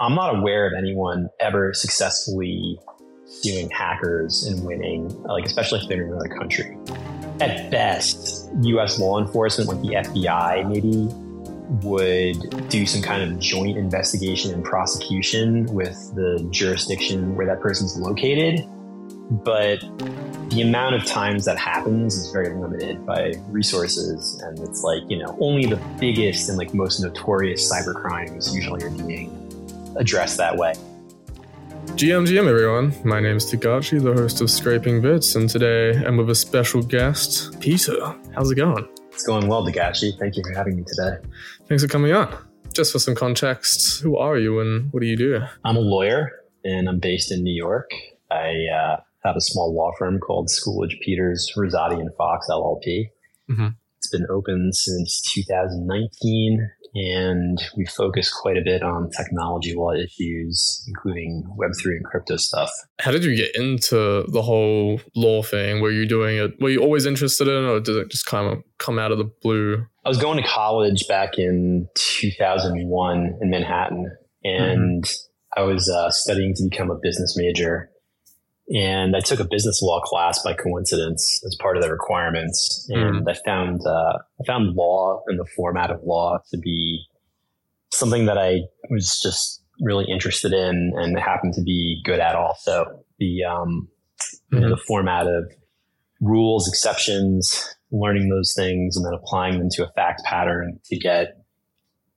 I'm not aware of anyone ever successfully suing hackers and winning, like especially if they're in another country. At best, U.S. law enforcement, like the FBI, maybe would do some kind of joint investigation and prosecution with the jurisdiction where that person's located. But the amount of times that happens is very limited by resources. And it's like, you know, only the biggest and like most notorious cyber crimes usually are being addressed that way. GM, GM, everyone. My name is DeGatchi, the host of Scraping Bits, and today I'm with a special guest, Peter. How's it going? It's going well, DeGatchi. Thank you for having me today. Thanks for coming on. Just for some context, who are you and what do you do? I'm a lawyer and I'm based in New York. I uh, have a small law firm called Scoolidge Peters Russotti and Fox LLP. Mm-hmm. It's been open since 2019 and we focus quite a bit on technology law issues, including Web3 and crypto stuff. How did you get into the whole law thing? Were you doing it? Were you always interested in it, or did it just kind of come out of the blue? I was going to college back in 2001 in Manhattan, and mm-hmm. I was uh, studying to become a business major. And I took a business law class by coincidence as part of the requirements, and mm. I found uh, I found law and the format of law to be something that I was just really interested in and happened to be good at. Also, the um, mm-hmm. you know, mm-hmm. the format of rules, exceptions, learning those things, and then applying them to a fact pattern to get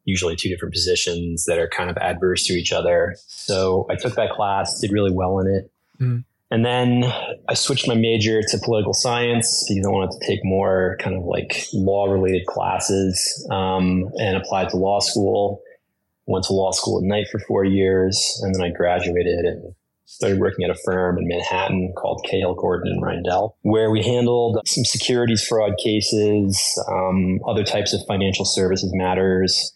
usually two different positions that are kind of adverse to each other. So I took that class, did really well in it. Mm. And then I switched my major to political science because I wanted to take more kind of like law related classes um, and applied to law school. Went to law school at night for four years, and then I graduated and started working at a firm in Manhattan called Cahill Gordon and Reindel, where we handled some securities fraud cases, um, other types of financial services matters.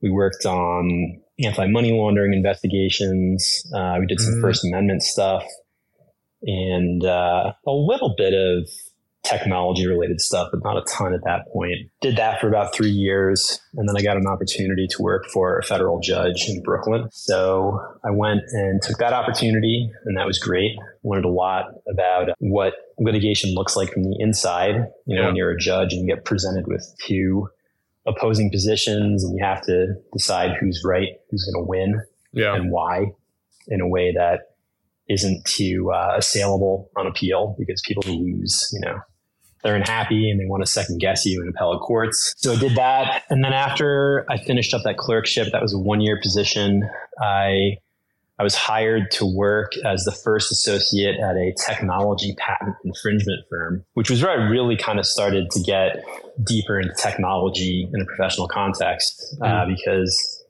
We worked on anti money laundering investigations. Uh, we did some mm. First Amendment stuff and uh, a little bit of technology related stuff, but not a ton at that point. Did that for about three years. And then I got an opportunity to work for a federal judge in Brooklyn. So I went and took that opportunity, and that was great. Learned a lot about what litigation looks like from the inside. You know, yeah. when you're a judge and you get presented with two opposing positions and you have to decide who's right, who's going to win, yeah. and why in a way that isn't too uh, assailable on appeal because people lose, you know, they're unhappy and they want to second guess you in appellate courts. So I did that. And then after I finished up that clerkship, that was a one year position. I, I was hired to work as the first associate at a technology patent infringement firm, which was where I really kind of started to get deeper into technology in a professional context, uh, mm. because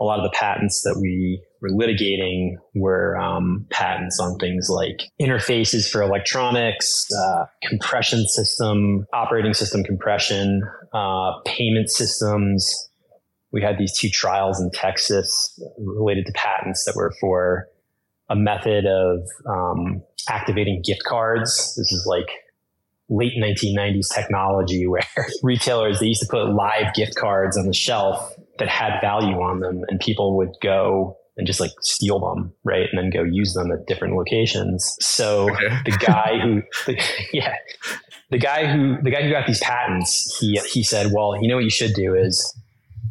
a lot of the patents that we were litigating were um, patents on things like interfaces for electronics, uh, compression system, operating system compression, uh, payment systems. We had these two trials in Texas related to patents that were for a method of um, activating gift cards. This is like late 1990s technology where retailers they used to put live gift cards on the shelf that had value on them and people would go and just like steal them, right? And then go use them at different locations. So okay. the guy who, the, yeah, the guy who, the guy who got these patents, he, he said, well, you know what you should do is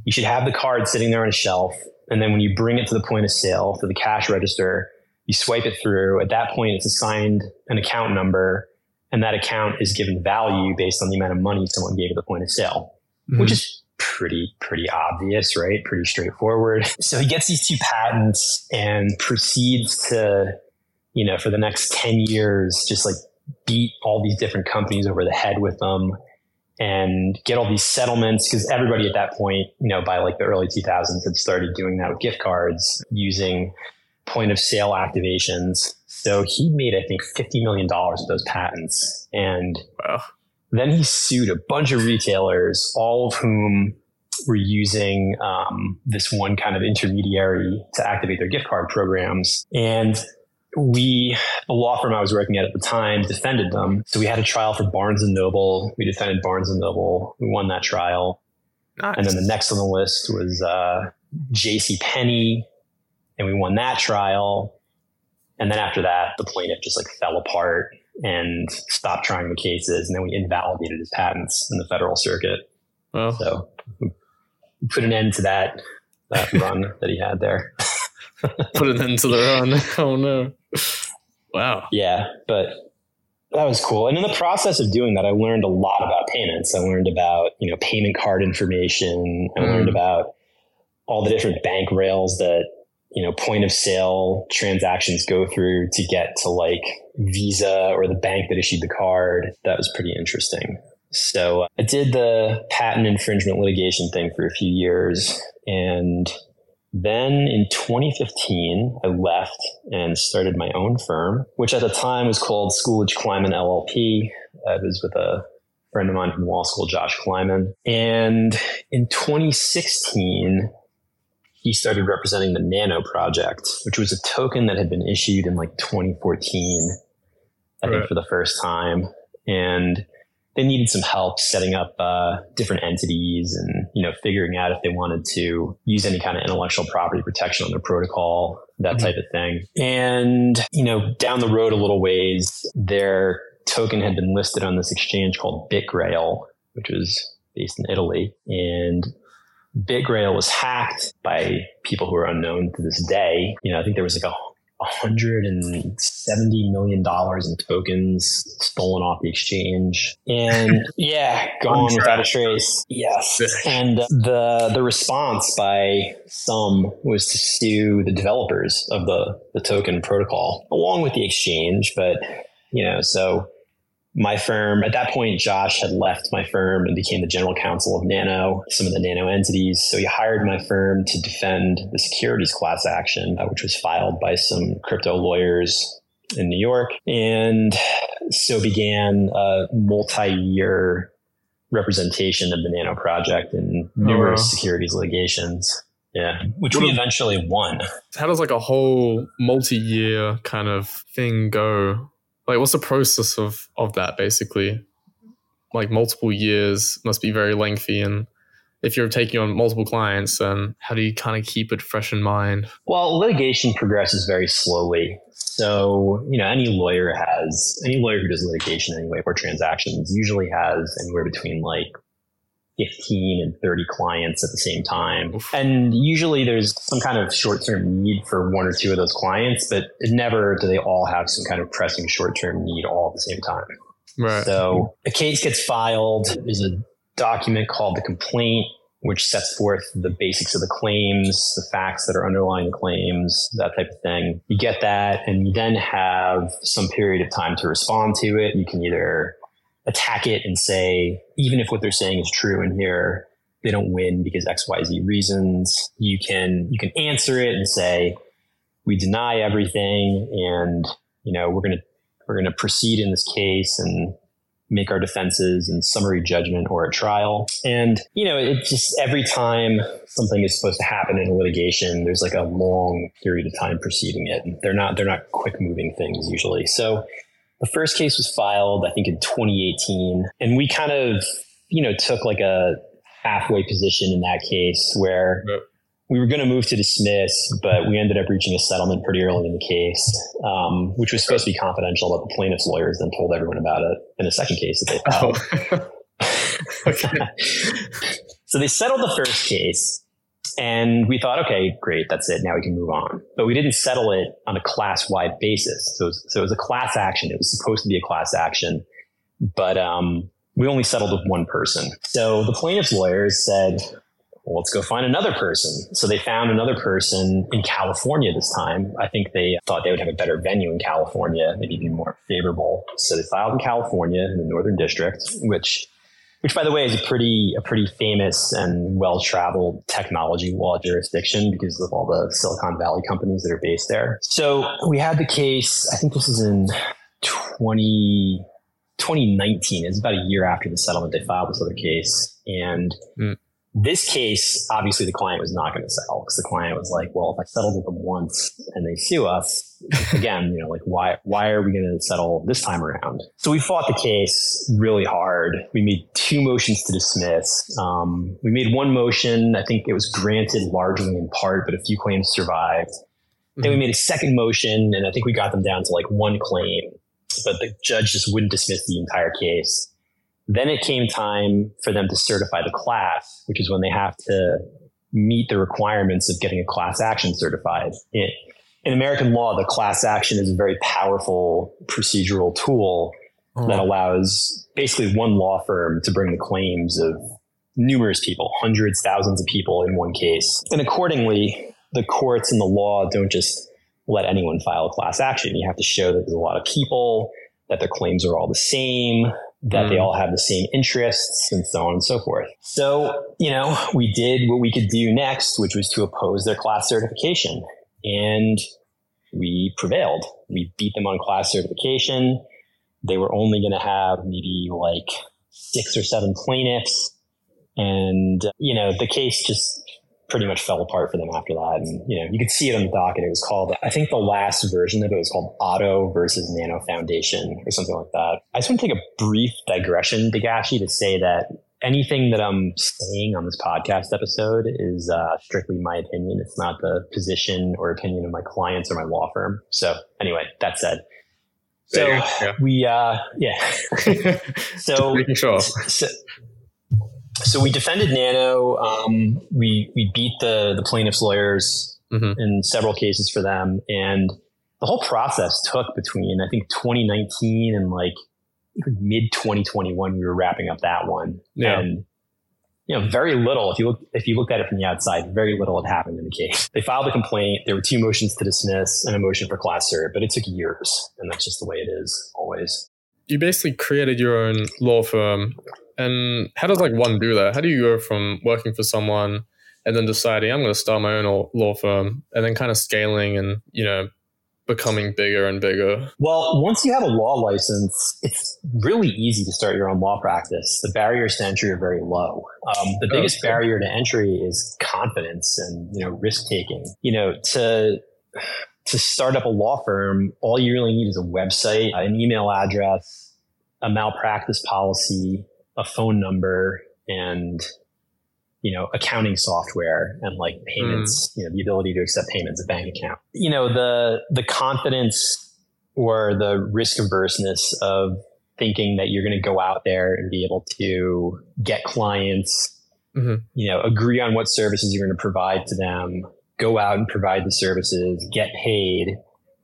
you should have the card sitting there on a shelf. And then when you bring it to the point of sale to the cash register, you swipe it through. At that point, it's assigned an account number and that account is given value based on the amount of money someone gave at the point of sale, mm-hmm. which is pretty pretty obvious, right? Pretty straightforward. So he gets these two patents and proceeds to, you know, for the next 10 years just like beat all these different companies over the head with them and get all these settlements because everybody at that point, you know, by like the early 2000s had started doing that with gift cards using point of sale activations. So he made, I think, $50 million with those patents. And wow. Then he sued a bunch of retailers, all of whom were using um, this one kind of intermediary to activate their gift card programs. And we, the law firm I was working at at the time, defended them. So we had a trial for Barnes and Noble. We defended Barnes and Noble. We won that trial. Nice. And then the next on the list was uh, J.C. Penney and we won that trial. And then after that, the plaintiff just like fell apart and stopped trying the cases. And then we invalidated his patents in the federal circuit. Well, So we put an end to that, that run that he had there. put an end to the run. Oh no! Wow. Yeah, but that was cool. And in the process of doing that, I learned a lot about payments. I learned about, you know, payment card information. I Mm. learned about all the different bank rails that, you know, point of sale transactions go through to get to like Visa or the bank that issued the card. That was pretty interesting. So uh, I did the patent infringement litigation thing for a few years. And then in 2015, I left and started my own firm, which at the time was called Scoolidge Kleiman LLP. I was with a friend of mine from law school, Josh Kleiman. And in 2016, he started representing the Nano Project, which was a token that had been issued in like 2014, I think for the first time. And they needed some help setting up uh, different entities and you know figuring out if they wanted to use any kind of intellectual property protection on their protocol that Mhm. type of thing. And you know down the road a little ways their token had been listed on this exchange called bitgrail which was based in italy. And bitgrail was hacked by people who are unknown to this day. You know i think there was like a 170 million dollars in tokens stolen off the exchange. And yeah gone without a trace. Yes. And the the response by some was to sue the developers of the the token protocol along with the exchange but you know so my firm at that point josh had left my firm and became the general counsel of nano some of the nano entities so he hired my firm to defend the securities class action uh, which was filed by some crypto lawyers in new york and so began a multi-year representation of the nano project in numerous wow. securities litigations yeah which What we eventually won How does like a whole multi-year kind of thing go? Like, what's the process of of that basically? Like multiple years must be very lengthy, and if you're taking on multiple clients, then how do you kind of keep it fresh in mind? Well, litigation progresses very slowly. So, you know, any lawyer has, any lawyer who does litigation anyway or transactions usually has anywhere between like 15 and 30 clients at the same time. Oof. And usually there's some kind of short term need for one or two of those clients, but never do they all have some kind of pressing short term need all at the same time. Right. So a case gets filed. There's a document called the complaint, which sets forth the basics of the claims, the facts that are underlying the claims, that type of thing. You get that, and you then have some period of time to respond to it. You can either attack it and say, even if what they're saying is true in here, they don't win because XYZ reasons. You can you can answer it and say, we deny everything and you know, we're gonna we're gonna proceed in this case and make our defenses in summary judgment or a trial. And, you know, it just every time something is supposed to happen in a litigation, there's like a long period of time preceding it. They're not they're not quick moving things usually. So the first case was filed, I think, in 2018. And we kind of, you know, took like a halfway position in that case where Yep. we were going to move to dismiss, but we ended up reaching a settlement pretty early in the case, um, which was supposed to be confidential. But the plaintiff's lawyers then told everyone about it in a second case that they filed. Oh. so they settled the first case and we thought, okay, great, that's it. Now we can move on. But we didn't settle it on a class wide basis. So it, was, so it was a class action. It was supposed to be a class action, but um, we only settled with one person. So the plaintiff's lawyers said, well, let's go find another person. So they found another person in California this time. I think they thought they would have a better venue in California, maybe be more favorable. So they filed in California in the Northern District, which which by the way is a pretty a pretty famous and well traveled technology law jurisdiction because of all the Silicon Valley companies that are based there. So we had the case. I think this is in 20, 2019. It's about a year after the settlement. They filed this other case, and Mm. This case, obviously, the client was not going to settle because the client was like, "Well, if I settled with them once and they sue us again, you know, like why why are we going to settle this time around?" So we fought the case really hard. We made two motions to dismiss. Um, we made one motion. I think it was granted largely in part, but a few claims survived. Then we made a second motion, and I think we got them down to like one claim, but the judge just wouldn't dismiss the entire case. Then it came time for them to certify the class, which is when they have to meet the requirements of getting a class action certified. It, in American law, the class action is a very powerful procedural tool Oh. that allows basically one law firm to bring the claims of numerous people, hundreds, thousands of people in one case. And accordingly, the courts and the law don't just let anyone file a class action. You have to show that there's a lot of people, that their claims are all the same, that they Mm. all have the same interests, and so on and so forth. So, you know, we did what we could do next, which was to oppose their class certification. And we prevailed. We beat them on class certification. They were only going to have maybe like six or seven plaintiffs. And, you know, the case just pretty much fell apart for them after that. And, you know, you could see it on the docket. It was called, I think the last version of it was called Auto versus Nano Foundation or something like that. I just want to take a brief digression, DeGatchi, to say that anything that I'm saying on this podcast episode is uh, strictly my opinion. It's not the position or opinion of my clients or my law firm. So anyway, that said, so we, uh, yeah. yeah. So Making sure. so, so we defended Nano. Um, we we beat the the plaintiffs' lawyers Mhm. in several cases for them, and the whole process took between I think 2019 and like mid 2021. We were wrapping up that one, Yeah. and you know very little. If you look if you looked at it from the outside, very little had happened in the case. They filed a complaint. There were two motions to dismiss and a motion for class cert, but it took years, and that's just the way it is always. you basically created your own law firm and how does like one do that how do you go from working for someone and then deciding i'm going to start my own law- firm and then kind of scaling and you know becoming bigger and bigger Well, once you have a law license, it's really easy to start your own law practice. The barriers to entry are very low. Um, the Oh, biggest okay. barrier to entry is confidence and you know risk taking. You know to to start up a law firm, all you really need is a website, an email address, a malpractice policy, a phone number, and you know accounting software and like payments you know the ability to accept payments a bank account you know the the confidence or the risk averseness of thinking that you're going to go out there and be able to get clients Mhm. you know agree on what services you're going to provide to them go out and provide the services get paid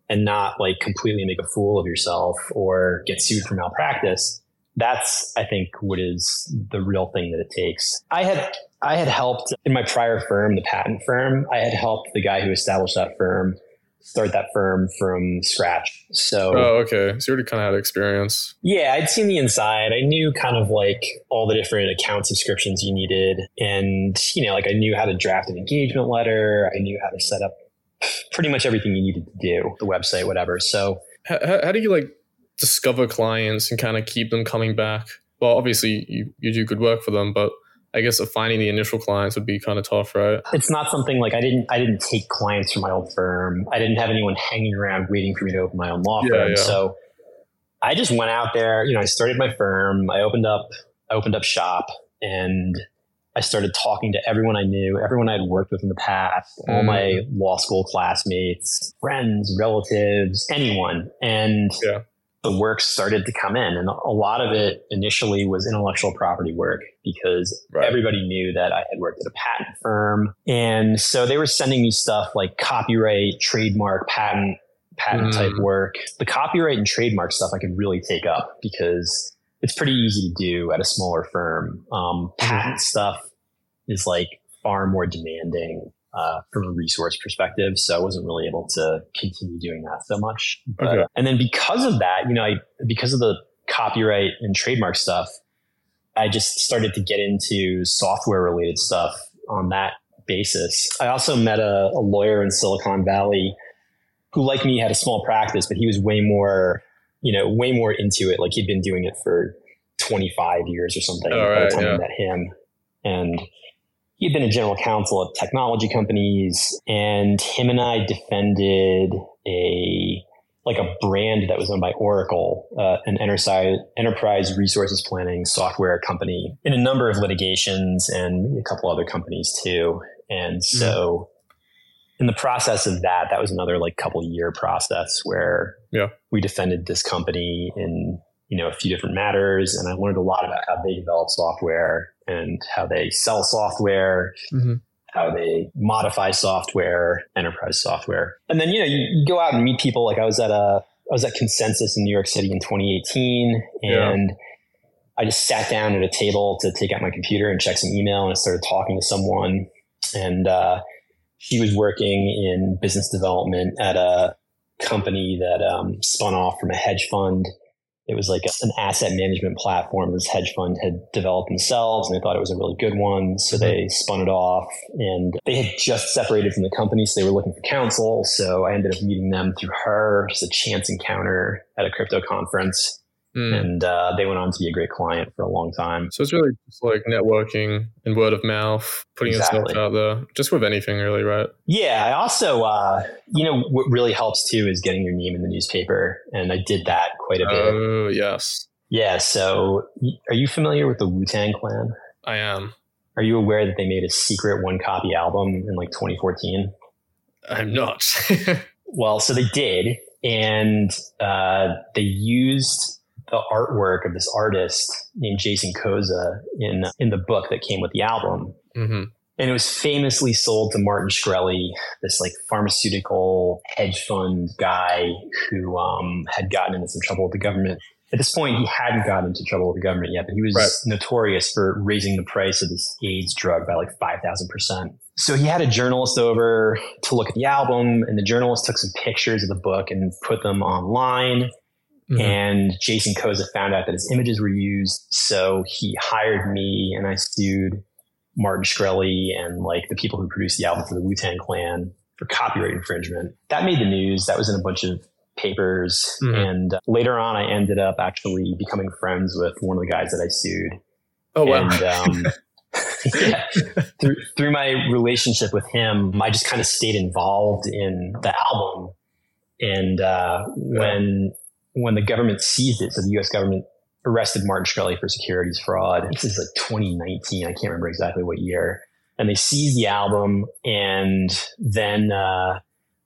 and not like completely make a fool of yourself or get sued for malpractice that's i think what is the real thing that it takes i had i had helped in my prior firm the patent firm i had helped the guy who established that firm start that firm from scratch so oh okay so you already kind of had experience yeah, I'd seen the inside. I knew kind of like all the different account subscriptions you needed. And, you know, like I knew how to draft an engagement letter. I knew how to set up pretty much everything you needed to do, the website, whatever. So, how, how how do you like discover clients and kind of keep them coming back well obviously you, you do good work for them but i guess finding the initial clients would be kind of tough right it's not something like I didn't I didn't take clients from my old firm. I didn't have anyone hanging around waiting for me to open my own law Yeah, firm. yeah. So I just went out there, you know, I started my firm, I opened up I opened up shop and I started talking to everyone I knew, everyone I'd worked with in the past, all Mm. my law school classmates, friends, relatives, anyone. And Yeah. The work started to come in. And a lot of it initially was intellectual property work because Right. everybody knew that I had worked at a patent firm. And so they were sending me stuff like copyright, trademark, patent, patent Mm. type work. The copyright and trademark stuff I could really take up because it's pretty easy to do at a smaller firm. Um, patent stuff is like far more demanding uh, from a resource perspective. So I wasn't really able to continue doing that so much. But, Okay. And then because of that, you know, I, because of the copyright and trademark stuff, I just started to get into software related stuff on that basis. I also met a, a lawyer in Silicon Valley who, like me, had a small practice, but he was way more, you know, way more into it. Like he'd been doing it for 25 years or something Oh, by right, the time yeah. I met him. And he'd been a general counsel at technology companies, and him and I defended a like a brand that was owned by Oracle, uh, an enterprise enterprise resources planning software company, in a number of litigations and a couple other companies too. And so in the process of that, that was another like couple year process where yeah. we defended this company in you know a few different matters, and I learned a lot about how they develop software and how they sell software. Mm-hmm. How they modify software, enterprise software, and then you know you, you go out and meet people. Like I was at a I was at Consensus in New York City in 2018, and yeah. I just sat down at a table to take out my computer and check some email, and I started talking to someone, and uh, she was working in business development at a company that um, spun off from a hedge fund. It was like a, an asset management platform this hedge fund had developed themselves, and they thought it was a really good one. So they mm-hmm. spun it off, and they had just separated from the company, so they were looking for counsel. So I ended up meeting them through her, just a chance encounter at a crypto conference. Mm. And uh, they went on to be a great client for a long time. So it's really just like networking and word of mouth, putting exactly. yourself out there, just with anything, really, right? Yeah. I also, uh, you know, what really helps too is getting your name in the newspaper. And I did that quite a bit. Oh, yes. Yeah. So are you familiar with the Wu Tang Clan? I am. Are you aware that they made a secret one copy album in like 2014? I'm not. well, so they did. And uh, they used the artwork of this artist named Jason Koza in in the book that came with the album. Mm-hmm. And it was famously sold to Martin Shkreli, this like pharmaceutical hedge fund guy who um, had gotten into some trouble with the government. At this point, he hadn't gotten into trouble with the government yet, but he was right. notorious for raising the price of this AIDS drug by like 5,000%. So he had a journalist over to look at the album, and the journalist took some pictures of the book and put them online. Mm-hmm. And Jason Koza found out that his images were used. So he hired me and I sued Martin Shkreli and like the people who produced the album for the Wu Tang Clan for copyright infringement. That made the news. That was in a bunch of papers. Mm-hmm. And uh, later on, I ended up actually becoming friends with one of the guys that I sued. Oh, wow. And, um, yeah, through, through my relationship with him, I just kind of stayed involved in the album. And uh, when when the government seized it, so the U.S. government arrested Martin Shkreli for securities fraud. This is like 2019. I can't remember exactly what year. And they seized the album, and then uh,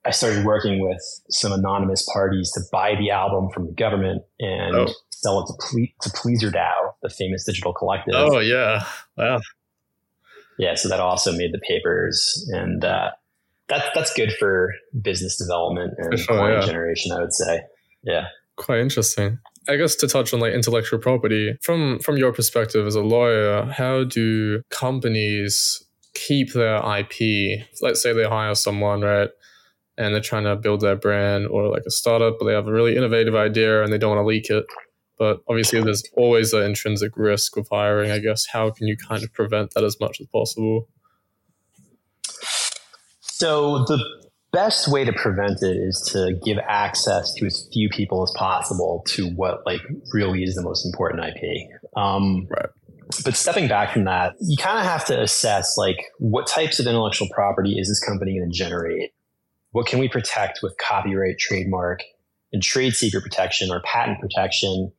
I started working with some anonymous parties to buy the album from the government and oh. sell it to, Ple- to PleasrDAO, the famous digital collective. Oh yeah, wow. Yeah, so that also made the papers, and uh, that that's good for business development and sure, client yeah. generation, I would say. Yeah. Quite interesting. I guess to touch on like intellectual property from from your perspective as a lawyer, how do companies keep their IP? Let's say they hire someone, right? And they're trying to build their brand or like a startup, but they have a really innovative idea and they don't want to leak it. But obviously, there's always the intrinsic risk of hiring. I guess how can you kind of prevent that as much as possible? So the best way to prevent it is to give access to as few people as possible to what like really is the most important IP. Um, right. But stepping back from that, you kind of have to assess like what types of intellectual property is this company going to generate? What can we protect with copyright, trademark, and trade secret protection or patent protection?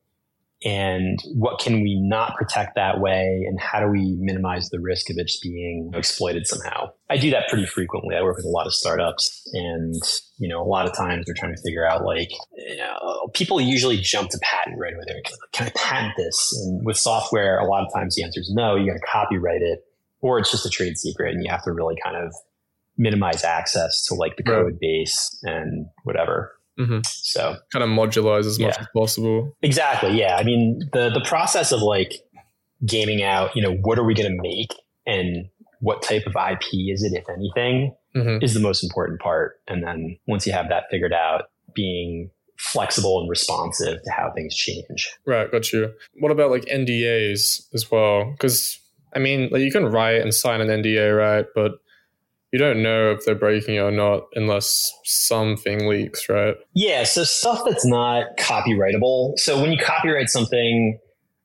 And what can we not protect that way? And how do we minimize the risk of it just being exploited somehow? I do that pretty frequently. I work with a lot of startups and you know a lot of times we're trying to figure out like you know, people usually jump to patent right away. They're like can i patent this? And with software a lot of times the answer is no. You got to copyright it or it's just a trade secret and you have to really kind of minimize access to like the code base and whatever Mm-hmm. So kind of modularize as much as possible. Exactly. Yeah. I mean, the the process of like gaming out, you know, what are we going to make and what type of IP is it, if anything, mm-hmm. is the most important part. And then once you have that figured out, being flexible and responsive to how things change. Right. Got you. What about like NDAs as well? Because I mean, like you can write and sign an NDA, right? But you don't know if they're breaking or not unless something leaks, right? Yeah. So stuff that's not copyrightable. So when you copyright something,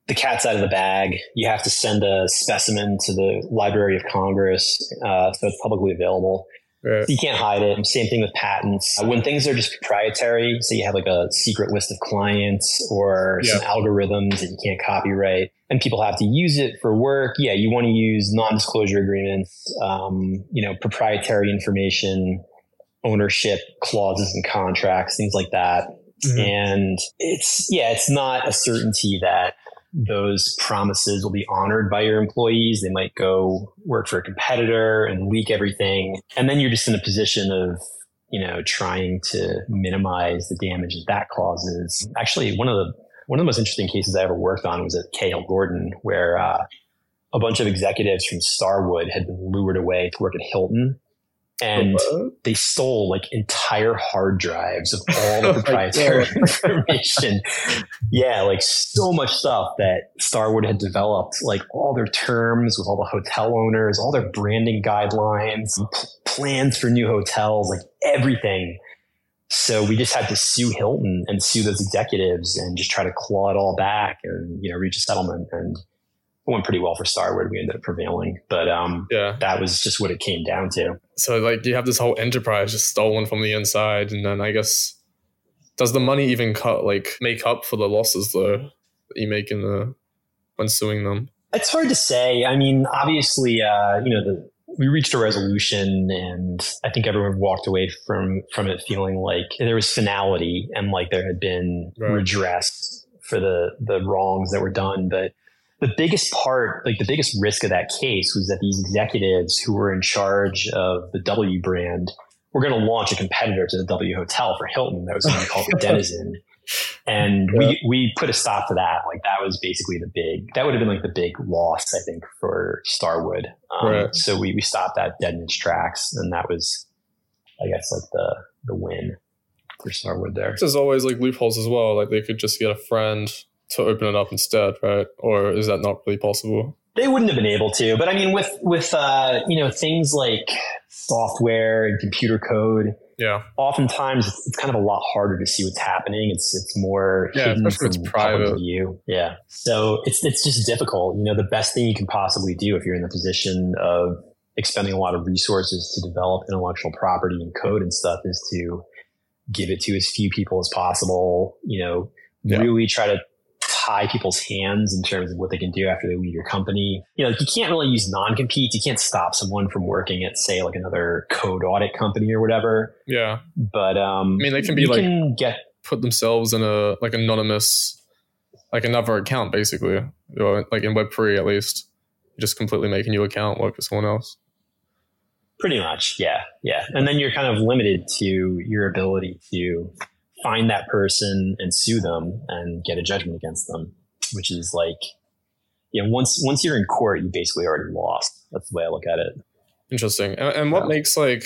the cat's out of the bag. You have to send a specimen to the Library of Congress, uh, so it's publicly available. Right. You can't hide it. Same thing with patents. When things are just proprietary, so you have like a secret list of clients or some algorithms that you can't copyright, and people have to use it for work. Yeah, you want to use non-disclosure agreements, um, you know, proprietary information. ownership clauses and contracts, things like that. Mm-hmm. And it's, yeah, it's not a certainty that those promises will be honored by your employees. They might go work for a competitor and leak everything. And then you're just in a position of, you know, trying to minimize the damage that that causes. Actually, one of the one of the most interesting cases I ever worked on was at Cahill Gordon, where uh, a bunch of executives from Starwood had been lured away to work at Hilton and they stole like entire hard drives of all the oh proprietary information. yeah, like so much stuff that Starwood had developed, like all their terms with all the hotel owners, all their branding guidelines, p- plans for new hotels, like everything. So we just had to sue Hilton and sue those executives and just try to claw it all back and you know reach a settlement and went pretty well for Starwood. We ended up prevailing, but um, yeah, that was just what it came down to. So like you have this whole enterprise just stolen from the inside, and then I guess does the money even cut like make up for the losses though that you make in the when suing them? It's hard to say. I mean, obviously, uh, you know, the, we reached a resolution, and I think everyone walked away from from it feeling like there was finality and like there had been right. redress for the the wrongs that were done, but the biggest part, like the biggest risk of that case was that these executives who were in charge of the W brand were going to launch a competitor to the W Hotel for Hilton that was going to be called the Denizen. And yeah. we, we put a stop to that. Like that was basically the big, that would have been like the big loss, I think, for Starwood. Um, right. So we, we stopped that dead in its tracks. And that was, I guess, like the, the win for Starwood there. There's always like loopholes as well. Like they could just get a friend to open it up instead, right? Or is that not really possible? They wouldn't have been able to, but I mean, with with uh, you know things like software and computer code, yeah, oftentimes it's, kind of a lot harder to see what's happening. It's it's more yeah, hidden from it's private view. Yeah, so it's it's just difficult. You know, the best thing you can possibly do if you're in the position of expending a lot of resources to develop intellectual property and code and stuff is to give it to as few people as possible. You know, yeah. really try to tie people's hands in terms of what they can do after they leave your company. You know, like you can't really use non-compete. You can't stop someone from working at, say, like another code audit company or whatever. Yeah. But um, I mean, they can be like can get put themselves in a like anonymous, like another account, basically, or like in Web three at least, just completely make a new account work for someone else. Pretty much, yeah, yeah, and then you're kind of limited to your ability to find that person and sue them and get a judgment against them, which is like, you know, once once you're in court, you basically already lost. That's the way I look at it. Interesting. And, and what yeah. makes like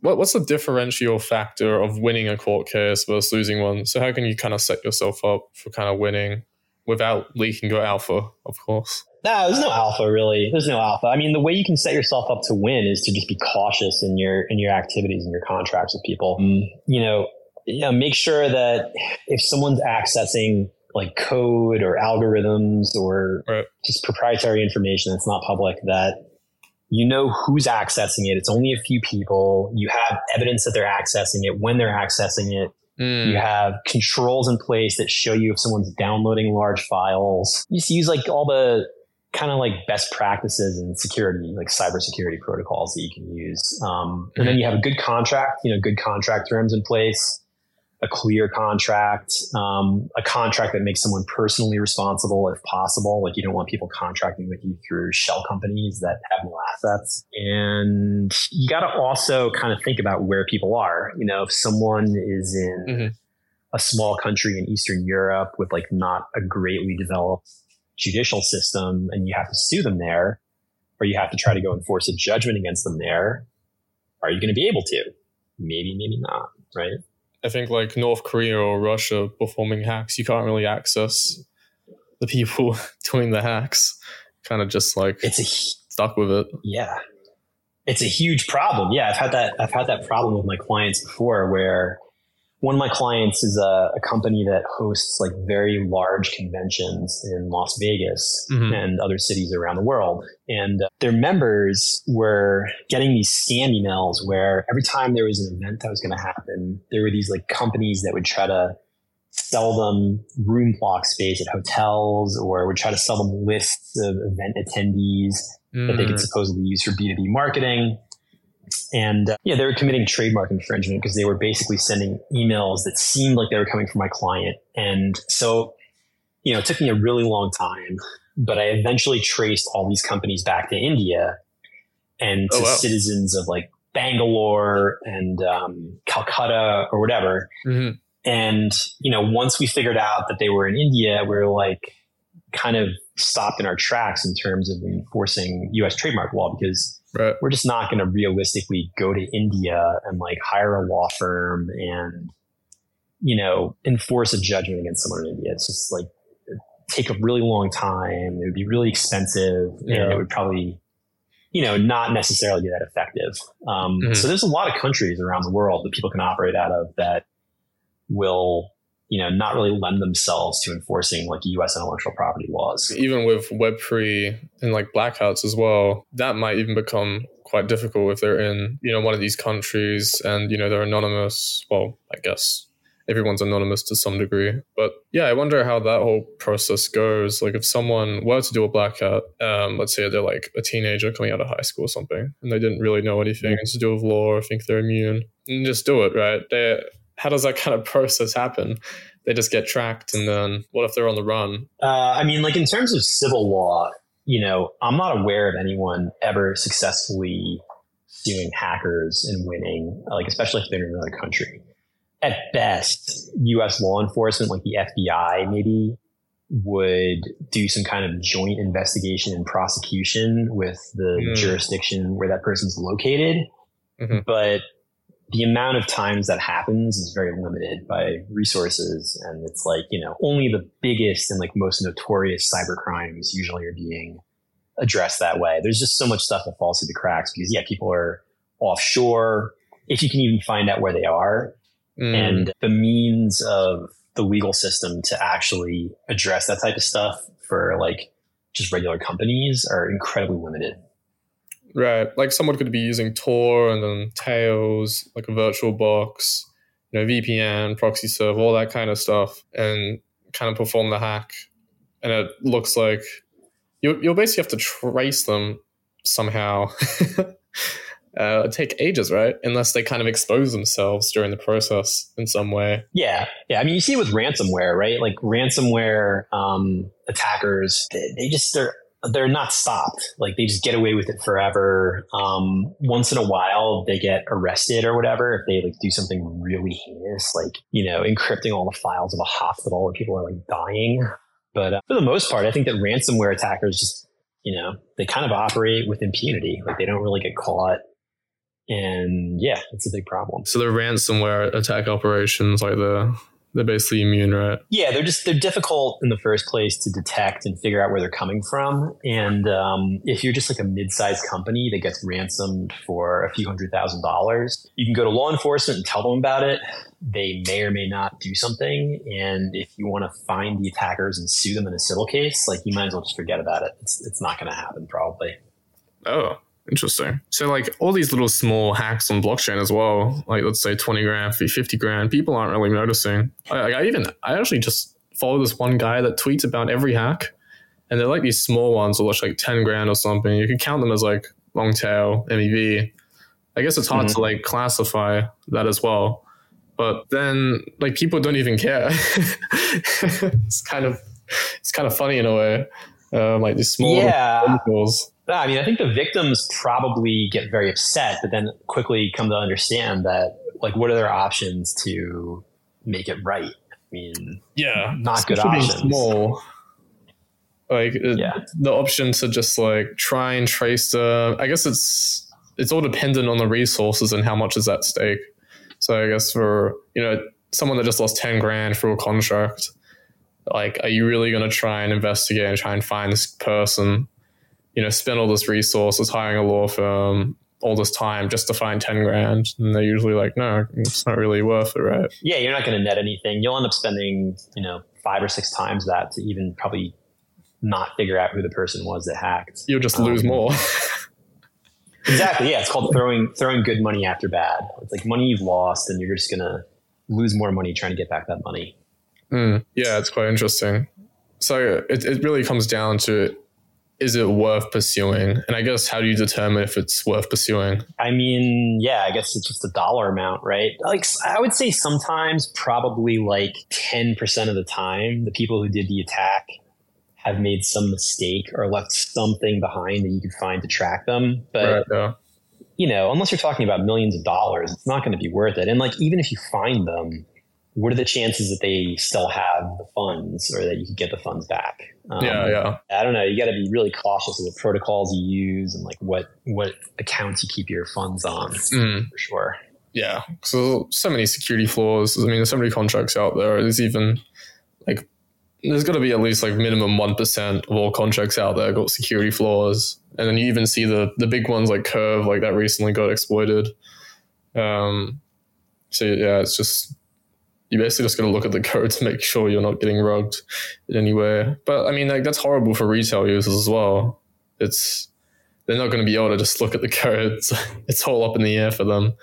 what what's the differential factor of winning a court case versus losing one? So how can you kind of set yourself up for kind of winning without leaking your alpha, of course? No, there's no alpha really. There's no alpha. I mean, the way you can set yourself up to win is to just be cautious in your in your activities and your contracts with people. Mm. You know, you know, make sure that if someone's accessing like code or algorithms or right. just proprietary information that's not public, that you know who's accessing it. It's only a few people. You have evidence that they're accessing it when they're accessing it. Mm. You have controls in place that show you if someone's downloading large files. You just use like all the kind of like best practices and security, like cybersecurity protocols that you can use. Um, and then you have a good contract, you know, good contract terms in place a clear contract, um, a contract that makes someone personally responsible if possible. Like you don't want people contracting with you through shell companies that have no assets. And you got to also kind of think about where people are. You know, if someone is in mm-hmm. a small country in Eastern Europe with like not a greatly developed judicial system and you have to sue them there, or you have to try to go enforce a judgment against them there, are you going to be able to? Maybe, maybe not, right? I think like North Korea or Russia performing hacks, you can't really access the people doing the hacks. Kind of just like it's a, stuck with it. Yeah, it's a huge problem. Yeah, I've had that. I've had that problem with my clients before, where one of my clients is a, a, company that hosts like very large conventions in Las Vegas mm-hmm. and other cities around the world. And uh, their members were getting these scam emails where every time there was an event that was going to happen, there were these like companies that would try to sell them room block space at hotels or would try to sell them lists of event attendees mm. that they could mm. supposedly use for B2B marketing. And uh, yeah, they were committing trademark infringement because they were basically sending emails that seemed like they were coming from my client. And so, you know, it took me a really long time, but I eventually traced all these companies back to India and to oh, wow. citizens of like Bangalore and um, Calcutta or whatever. Mm-hmm. And, you know, once we figured out that they were in India, we were like kind of stopped in our tracks in terms of enforcing US trademark law because right. we're just not going to realistically go to India and like hire a law firm and, you know, enforce a judgment against someone in India. It's just like, take a really long time. It would be really expensive yeah. and it would probably, you know, not necessarily be that effective. Um, mm-hmm. So there's a lot of countries around the world that people can operate out of that will you know not really lend themselves to enforcing like U.S. intellectual property laws. Even with Web3 and like black hats as well, that might even become quite difficult if they're in you know one of these countries and you know they're anonymous. Well, I guess everyone's anonymous to some degree. But yeah, I wonder how that whole process goes. Like if someone were to do a black hat, um, let's say they're like a teenager coming out of high school or something, and they didn't really know anything to do with law or think they're immune, and just do it, right? They how does that kind of process happen? They just get tracked, and then what if they're on the run? Uh, I mean, like in terms of civil law, you know, I'm not aware of anyone ever successfully suing hackers and winning, like especially if they're in another country. At best, U.S. law enforcement, like the FBI, maybe would do some kind of joint investigation and prosecution with the mm. jurisdiction where that person's located. Mm-hmm. But the amount of times that happens is very limited by resources. And it's like, you know, only the biggest and like most notorious cyber crimes usually are being addressed that way. There's just so much stuff that falls through the cracks because, yeah, people are offshore. If you can even find out where they are mm. and the means of the legal system to actually address that type of stuff for like just regular companies are incredibly limited. Right. Like someone could be using Tor and then Tails, like a virtual box, you know, VPN, proxy serve, all that kind of stuff, and kind of perform the hack. And it looks like you, you'll basically have to trace them somehow. uh, take ages, right? Unless they kind of expose themselves during the process in some way. Yeah, yeah. I mean, you see it with ransomware, right? Like ransomware um, attackers, they, they just they're they're not stopped. Like they just get away with it forever. Um, once in a while, they get arrested or whatever if they like do something really heinous, like you know, encrypting all the files of a hospital where people are like dying. But uh, for the most part, I think that ransomware attackers just you know they kind of operate with impunity. Like they don't really get caught. And yeah, it's a big problem. So the ransomware attack operations, like the they're basically immune, right? Yeah, they're just they're difficult in the first place to detect and figure out where they're coming from. And um, if you're just like a mid-sized company that gets ransomed for a few hundred thousand dollars, you can go to law enforcement and tell them about it. They may or may not do something. And if you want to find the attackers and sue them in a civil case, like you might as well just forget about it. It's it's not going to happen probably. Oh, Interesting. So like all these little small hacks on blockchain as well, like let's say 20 grand, 50 grand, people aren't really noticing. I, I even, I actually just follow this one guy that tweets about every hack and they're like these small ones that look like 10 grand or something. You can count them as like long tail, MEV. I guess it's hard mm-hmm. to like classify that as well. But then like people don't even care. it's kind of, it's kind of funny in a way. Uh, like these small yeah. Articles. I mean, I think the victims probably get very upset, but then quickly come to understand that, like, what are their options to make it right? I mean, yeah, not good options. Small. Like, yeah. the option to just like try and trace the. I guess it's it's all dependent on the resources and how much is at stake. So I guess for you know someone that just lost ten grand through a contract, like, are you really going to try and investigate and try and find this person? You know, spend all this resources hiring a law firm, all this time just to find 10 grand. And they're usually like, no, it's not really worth it, right? Yeah, you're not going to net anything. You'll end up spending, you know, five or six times that to even probably not figure out who the person was that hacked. You'll just um, lose more. exactly. Yeah. It's called throwing, throwing good money after bad. It's like money you've lost and you're just going to lose more money trying to get back that money. Mm, yeah, it's quite interesting. So it, it really comes down to is it worth pursuing? And I guess how do you determine if it's worth pursuing? I mean, yeah, I guess it's just a dollar amount, right? Like I would say sometimes probably like 10% of the time the people who did the attack have made some mistake or left something behind that you could find to track them. But right, yeah. you know, unless you're talking about millions of dollars, it's not going to be worth it. And like even if you find them, what are the chances that they still have the funds or that you can get the funds back? Um, yeah, yeah. I don't know. You got to be really cautious of the protocols you use and like what what accounts you keep your funds on mm. for sure. Yeah, so so many security flaws. I mean, there's so many contracts out there. There's even like there's got to be at least like minimum one percent of all contracts out there got security flaws, and then you even see the the big ones like Curve, like that recently got exploited. Um, so yeah, it's just you basically just going to look at the code to make sure you're not getting rugged in any. But I mean, like that's horrible for retail users as well. It's they're not going to be able to just look at the code. It's, it's all up in the air for them.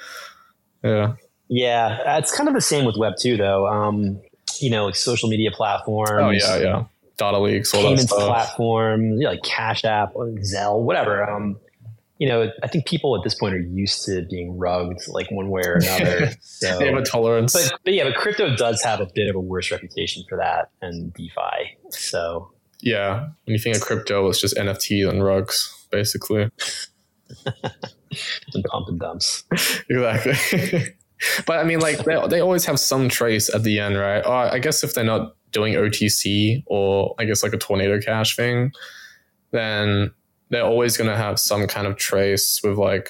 Yeah. Yeah, it's kind of the same with Web two, though. Um, you know, like social media platforms. Oh yeah, yeah. Data leaks, all payments platforms, you know, like Cash App, or Zelle, whatever. Um, you know, I think people at this point are used to being rugged like one way or another. So, they have a tolerance. But, but, yeah, but crypto does have a bit of a worse reputation for that and DeFi. So yeah, when you think of crypto, it's just NFT and rugs, basically. and pump and dumps. exactly. but I mean, like they, they always have some trace at the end, right? Or I guess if they're not doing OTC or I guess like a tornado cash thing, then they're always going to have some kind of trace with like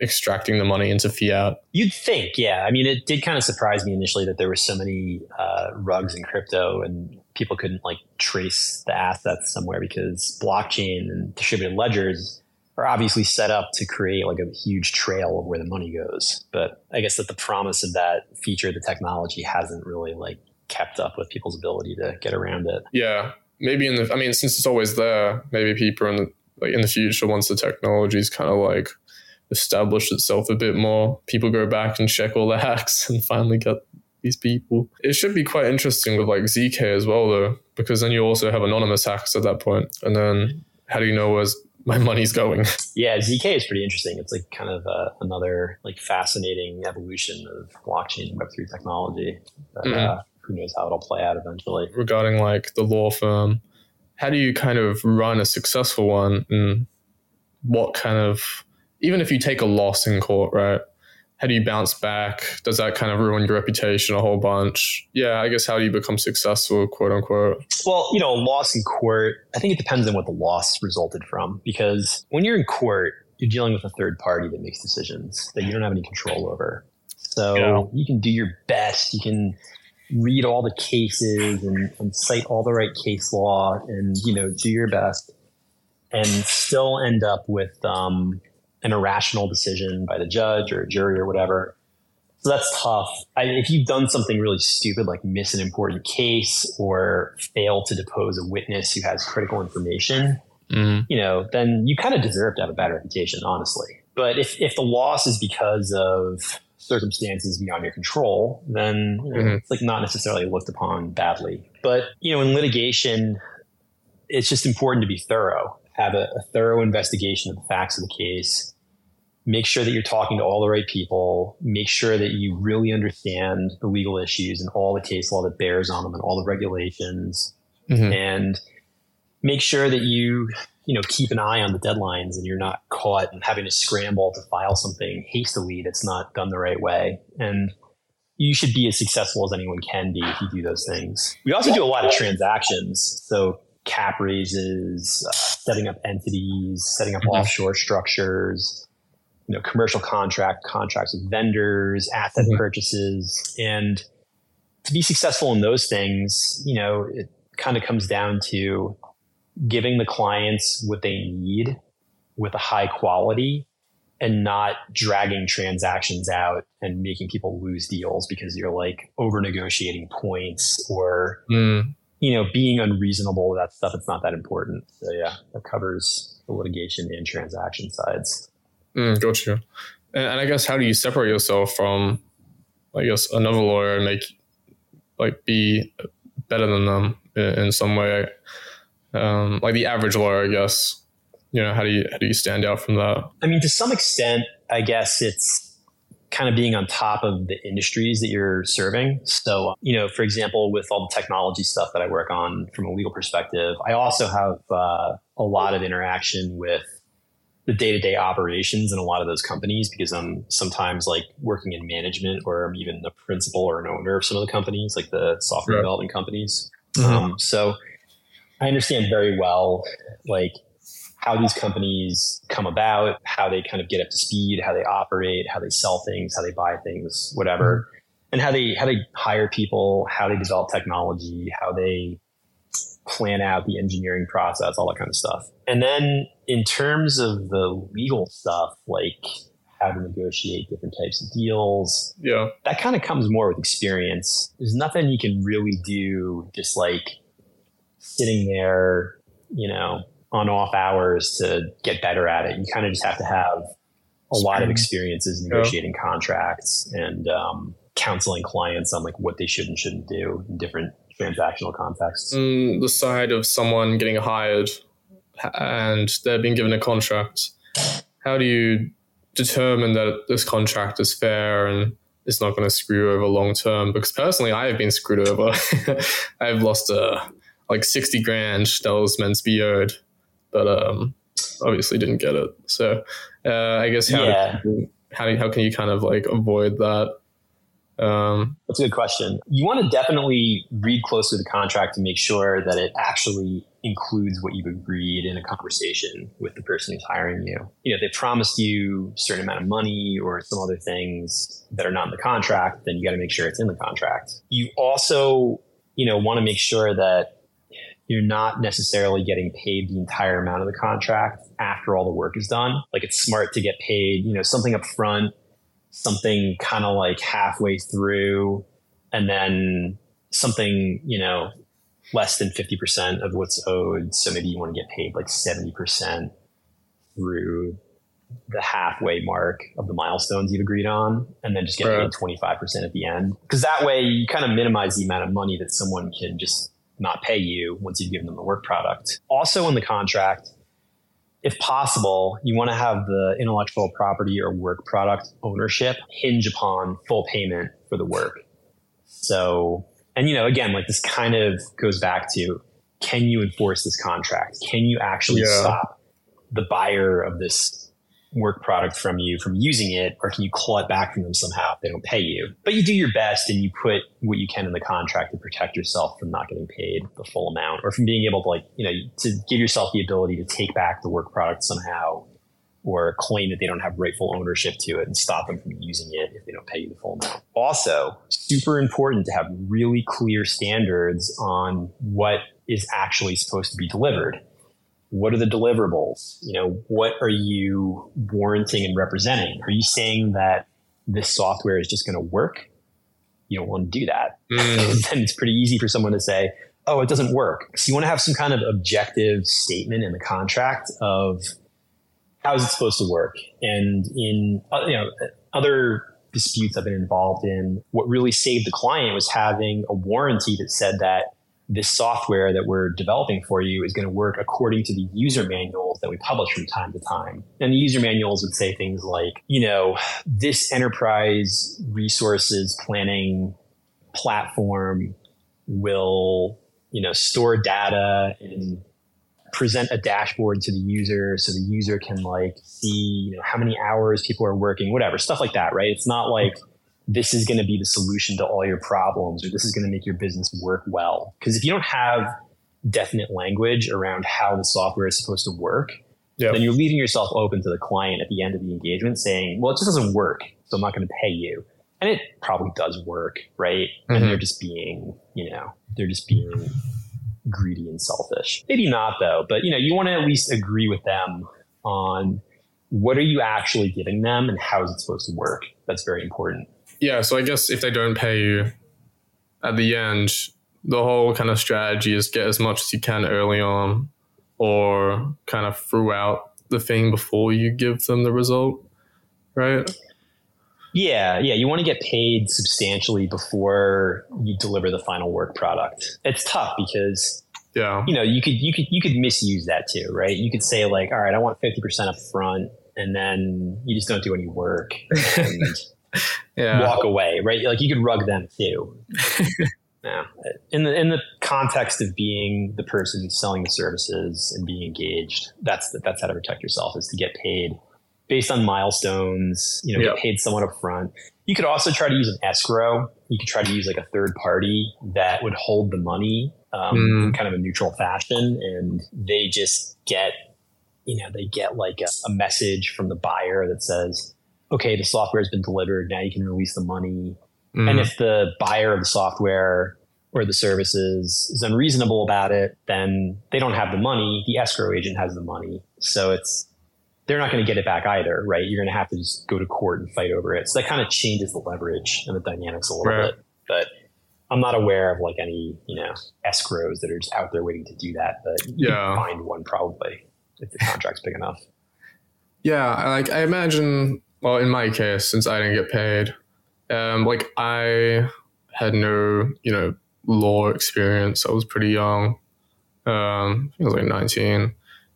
extracting the money into fiat. You'd think, yeah. I mean, it did kind of surprise me initially that there were so many uh, rugs in crypto and people couldn't like trace the assets somewhere because blockchain and distributed ledgers are obviously set up to create like a huge trail of where the money goes. But I guess that the promise of that feature, the technology hasn't really like kept up with people's ability to get around it. Yeah. Maybe in the, I mean, since it's always there, maybe people in the, like in the future, once the technology is kind of like established itself a bit more, people go back and check all the hacks and finally get these people. It should be quite interesting with like ZK as well, though, because then you also have anonymous hacks at that point. And then how do you know where's my money's going? Yeah, ZK is pretty interesting. It's like kind of uh, another like fascinating evolution of blockchain and Web three technology. But, mm-hmm. uh, who knows how it'll play out eventually? Regarding like the law firm, how do you kind of run a successful one and what kind of even if you take a loss in court right? How do you bounce back? Does that kind of ruin your reputation a whole bunch? Yeah i guess how do you become successful quote unquote? Well you know a loss in court i think it depends on what the loss resulted from because when you're in court you're dealing with a third party that makes decisions that you don't have any control over. So yeah. you can do your best. You can read all the cases and, and cite all the right case law and you know do your best and still end up with um, an irrational decision by the judge or a jury or whatever. So that's tough. I, if you've done something really stupid, like miss an important case or fail to depose a witness who has critical information, mm-hmm. you know, then you kind of deserve to have a bad reputation, honestly. But if, if the loss is because of circumstances beyond your control, then you know, mm-hmm. it's like not necessarily looked upon badly. But you know, in litigation, it's just important to be thorough. Have a, a thorough investigation of the facts of the case. Make sure that you're talking to all the right people. Make sure that you really understand the legal issues and all the case law that bears on them and all the regulations. Mm-hmm. And make sure that you you know keep an eye on the deadlines and you're not caught and having to scramble to file something hastily that's not done the right way and you should be as successful as anyone can be if you do those things we also do a lot of transactions so cap raises uh, setting up entities setting up mm-hmm. offshore structures you know commercial contract contracts with vendors asset mm-hmm. purchases and to be successful in those things you know it kind of comes down to giving the clients what they need with a high quality and not dragging transactions out and making people lose deals because you're like over negotiating points or mm. you know being unreasonable with that stuff it's not that important. So yeah that covers the litigation and transaction sides. Mm, gotcha. And, and i guess how do you separate yourself from i guess another lawyer and make like be better than them in some way um, like the average lawyer, I guess. You know, how do you how do you stand out from that? I mean, to some extent, I guess it's kind of being on top of the industries that you're serving. So, you know, for example, with all the technology stuff that I work on from a legal perspective, I also have uh, a lot of interaction with the day-to-day operations in a lot of those companies because I'm sometimes like working in management or I'm even the principal or an owner of some of the companies, like the software right. development companies. Mm-hmm. Um, so I understand very well like how these companies come about, how they kind of get up to speed, how they operate, how they sell things, how they buy things, whatever, mm-hmm. and how they how they hire people, how they develop technology, how they plan out the engineering process, all that kind of stuff. And then in terms of the legal stuff, like how to negotiate different types of deals, yeah, that kind of comes more with experience. There's nothing you can really do just like sitting there, you know, on off hours to get better at it. You kind of just have to have a lot of experiences negotiating yeah. contracts and um, counseling clients on like what they should and shouldn't do in different transactional contexts. Mm, the side of someone getting hired and they're being given a contract, how do you determine that this contract is fair and it's not going to screw over long term? Because personally, I have been screwed over. I've lost uh, like 60 grand that was meant to be owed, but um, obviously didn't get it. So uh, I guess how, yeah. do, how, do, how can you kind of like avoid that? Um, That's a good question. You want to definitely read closely the contract to make sure that it actually includes what you've agreed in a conversation with the person who's hiring you. You know, if they promised you a certain amount of money or some other things that are not in the contract, then you got to make sure it's in the contract. You also, you know, want to make sure that you're not necessarily getting paid the entire amount of the contract after all the work is done. Like it's smart to get paid, you know, something up front something kind of like halfway through and then something, you know, less than 50% of what's owed. So maybe you want to get paid like 70% through the halfway mark of the milestones you've agreed on and then just get paid 25% at the end. Because that way you kind of minimize the amount of money that someone can just not pay you once you've given them the work product. Also in the contract, if possible, you want to have the intellectual property or work product ownership hinge upon full payment for the work. So, and you know, again, like this kind of goes back to can you enforce this contract? Can you actually yeah. stop the buyer of this work product from you from using it, or can you claw it back from them somehow if they don't pay you? But you do your best and you put what you can in the contract to protect yourself from not getting paid the full amount or from being able to like, you know, to give yourself the ability to take back the work product somehow or claim that they don't have rightful ownership to it and stop them from using it if they don't pay you the full amount. Also, super important to have really clear standards on what is actually supposed to be delivered what are the deliverables? You know, what are you warranting and representing? Are you saying that this software is just going to work? You don't want to do that. Mm. then it's pretty easy for someone to say, oh, it doesn't work. So you want to have some kind of objective statement in the contract of how is it supposed to work? And in, uh, you know, other disputes I've been involved in, what really saved the client was having a warranty that said that this software that we're developing for you is going to work according to the user manuals that we publish from time to time. And the user manuals would say things like, you know, this enterprise resources planning platform will, you know, store data and present a dashboard to the user so the user can like see, you know, how many hours people are working, whatever, stuff like that, right? It's not like, this is going to be the solution to all your problems or this is going to make your business work well. Because if you don't have definite language around how the software is supposed to work, yep. then you're leaving yourself open to the client at the end of the engagement saying, well, it just doesn't work. So I'm not going to pay you. And it probably does work, right? Mm-hmm. And they're just being, you know, they're just being greedy and selfish. Maybe not though, but you know, you want to at least agree with them on what are you actually giving them and how is it supposed to work? That's very important yeah, so I guess if they don't pay you at the end, the whole kind of strategy is get as much as you can early on or kind of throughout the thing before you give them the result, right? Yeah, yeah. You want to get paid substantially before you deliver the final work product. It's tough because Yeah. you know, you could you could you could misuse that too, right? You could say like, all right, I want fifty percent up front, and then you just don't do any work and Yeah. walk away, right? Like you could rug them too. yeah. In the in the context of being the person who's selling the services and being engaged, that's the, that's how to protect yourself is to get paid based on milestones. You know, Yeah. get paid someone up front. You could also try to use an escrow. You could try to use like a third party that would hold the money um, Mm. in kind of a neutral fashion, and they just get, you know, they get like a, a message from the buyer that says, "Okay, the software has been delivered. Now you can release the money." Mm. And if the buyer of the software or the services is unreasonable about it, then they don't have the money. The escrow agent has the money. So it's, they're not going to get it back either, right? You're going to have to just go to court and fight over it. So that kind of changes the leverage and the dynamics a little Right. bit. But I'm not aware of like any, you know, escrows that are just out there waiting to do that. But you Yeah. can find one probably if the contract's big enough. Yeah, I- like I imagine. Well, in my case, since I didn't get paid, um, like I had no, you know, law experience. I was pretty young. Um, I think I was like nineteen,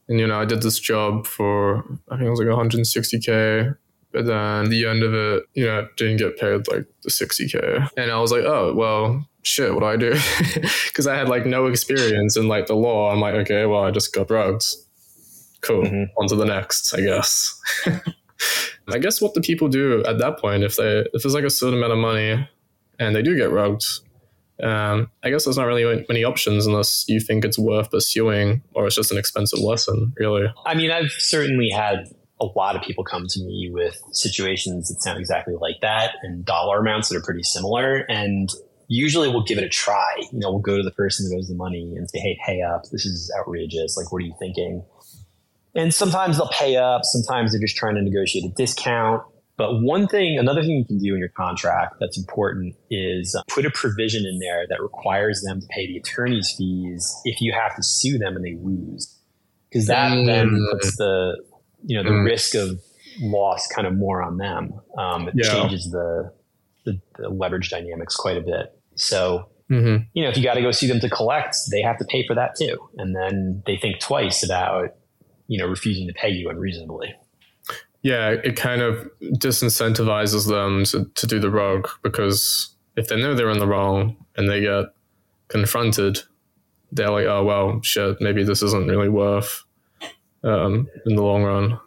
and you know, I did this job for I think it was like 160k. But then the end of it, you know, didn't get paid like the 60k, and I was like, oh well, shit, what do I do? Because I had like no experience in like the law. I'm like, okay, well, I just got rugged. Cool. Mhm. On to the next, I guess. I guess what the people do at that point, if they if there's like a certain amount of money and they do get rugged, um, I guess there's not really many options unless you think it's worth pursuing or it's just an expensive lesson, really. I mean, I've certainly had a lot of people come to me with situations that sound exactly like that and dollar amounts that are pretty similar. And usually we'll give it a try. You know, we'll go to the person who owes the money and say, hey, pay up. This is outrageous. Like, what are you thinking? And sometimes they'll pay up. Sometimes they're just trying to negotiate a discount. But one thing, another thing you can do in your contract that's important is uh, put a provision in there that requires them to pay the attorney's fees if you have to sue them and they lose. Because that then Mm. puts the, you know, the Mm. risk of loss kind of more on them. Um, it Yeah. changes the, the, the leverage dynamics quite a bit. So, hmm you know, if you got to go sue them to collect, they have to pay for that too. And then they think twice about, you know, refusing to pay you unreasonably. Yeah, it kind of disincentivizes them to, to do the rogue because if they know they're in the wrong and they get confronted, they're like, oh, well, shit, maybe this isn't really worth um, in the long run.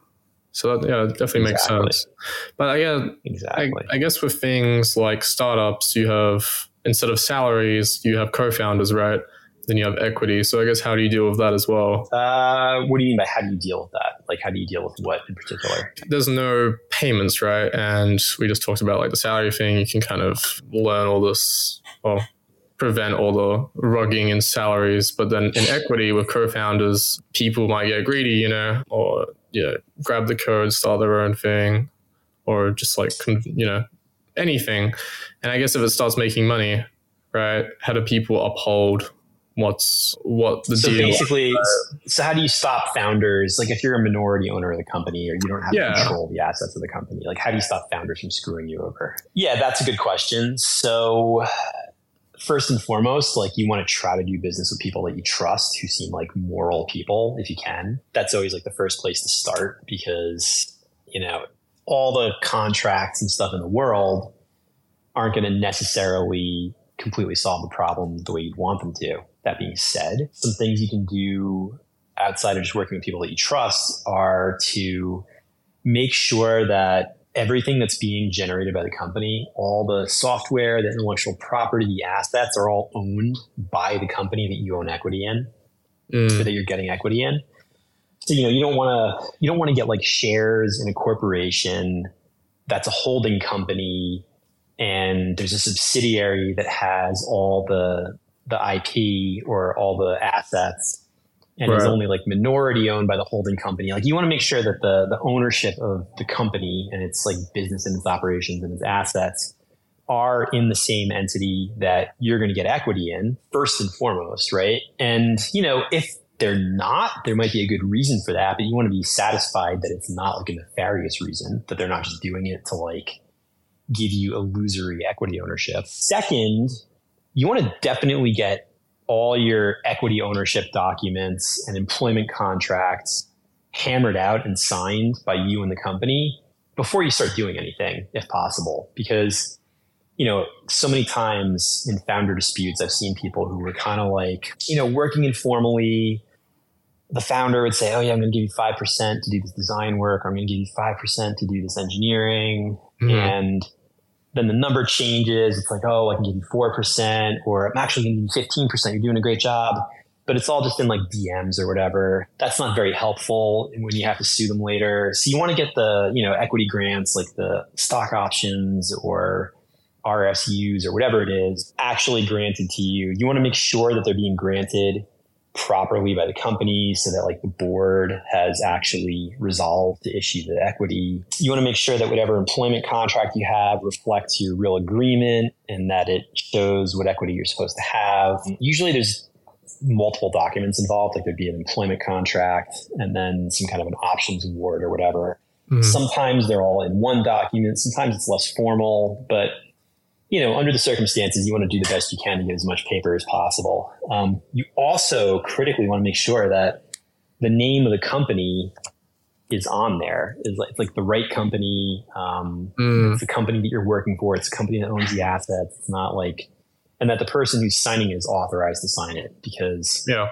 So that, yeah, it definitely makes Exactly. sense. But I guess, I, Exactly. I guess with things like startups, you have, instead of salaries, you have co founders, right? Then you have equity. So I guess how do you deal with that as well? Uh, what do you mean by how do you deal with that? Like, how do you deal with what in particular? there's no payments, right? And we just talked about like the salary thing. You can kind of learn all this, well, prevent all the rugging in salaries. But then in equity with co-founders, people might get greedy, you know, or you know, grab the code, start their own thing, or just like you know anything. And I guess if it starts making money, right? How do people uphold what's what the so deal? basically, so how do you stop founders? Like, if you're a minority owner of the company or you don't have Yeah. control of the assets of the company, like, how do you stop founders from screwing you over? Yeah, that's a good question. So, first and foremost, like, you want to try to do business with people that you trust who seem like moral people if you can. That's always like the first place to start because, you know, all the contracts and stuff in the world aren't going to necessarily completely solve the problem the way you'd want them to. That being said, some things you can do outside of just working with people that you trust are to make sure that everything that's being generated by the company, all the software, the intellectual property, the assets are all owned by the company that you own equity in Mm, or that you're getting equity in. So you know you don't want to you don't want to get like shares in a corporation that's a holding company and there's a subsidiary that has all the the IP or all the assets and is only like minority owned by the holding company. Like you want to make sure that the the ownership of the company and its like business and its operations and its assets are in the same entity that you're going to get equity in first and foremost, right? And you know, if they're not, there might be a good reason for that, but you want to be satisfied that it's not like a nefarious reason, that they're not just doing it to like give you illusory equity ownership. Second, you want to definitely get all your equity ownership documents and employment contracts hammered out and signed by you and the company before you start doing anything, if possible. Because, you know, so many times in founder disputes, I've seen people who were kind of like, you know, working informally. The founder would say, Oh, yeah, I'm going to give you 5% to do this design work, or I'm going to give you 5% to do this engineering. Mm-hmm. And then the number changes. It's like, oh, I can give you 4%, or I'm actually going to give you 15%. You're doing a great job. But it's all just in like DMs or whatever. That's not very helpful when you have to sue them later. So you want to get the, you know, equity grants like the stock options or RSUs or whatever it is actually granted to you. You want to make sure that they're being granted properly by the company so that like the board has actually resolved to issue the equity. You want to make sure that whatever employment contract you have reflects your real agreement and that it shows what equity you're supposed to have. Usually there's multiple documents involved, like there'd be an employment contract and then some kind of an options award or whatever. Mm-hmm. Sometimes they're all in one document. Sometimes it's less formal, but you know, under the circumstances, you want to do the best you can to get as much paper as possible. Um, you also critically want to make sure that the name of the company is on there. Is like, it's like the right company. Um, mm. It's the company that you're working for. It's the company that owns the assets. It's not like, and that the person who's signing it is authorized to sign it because yeah,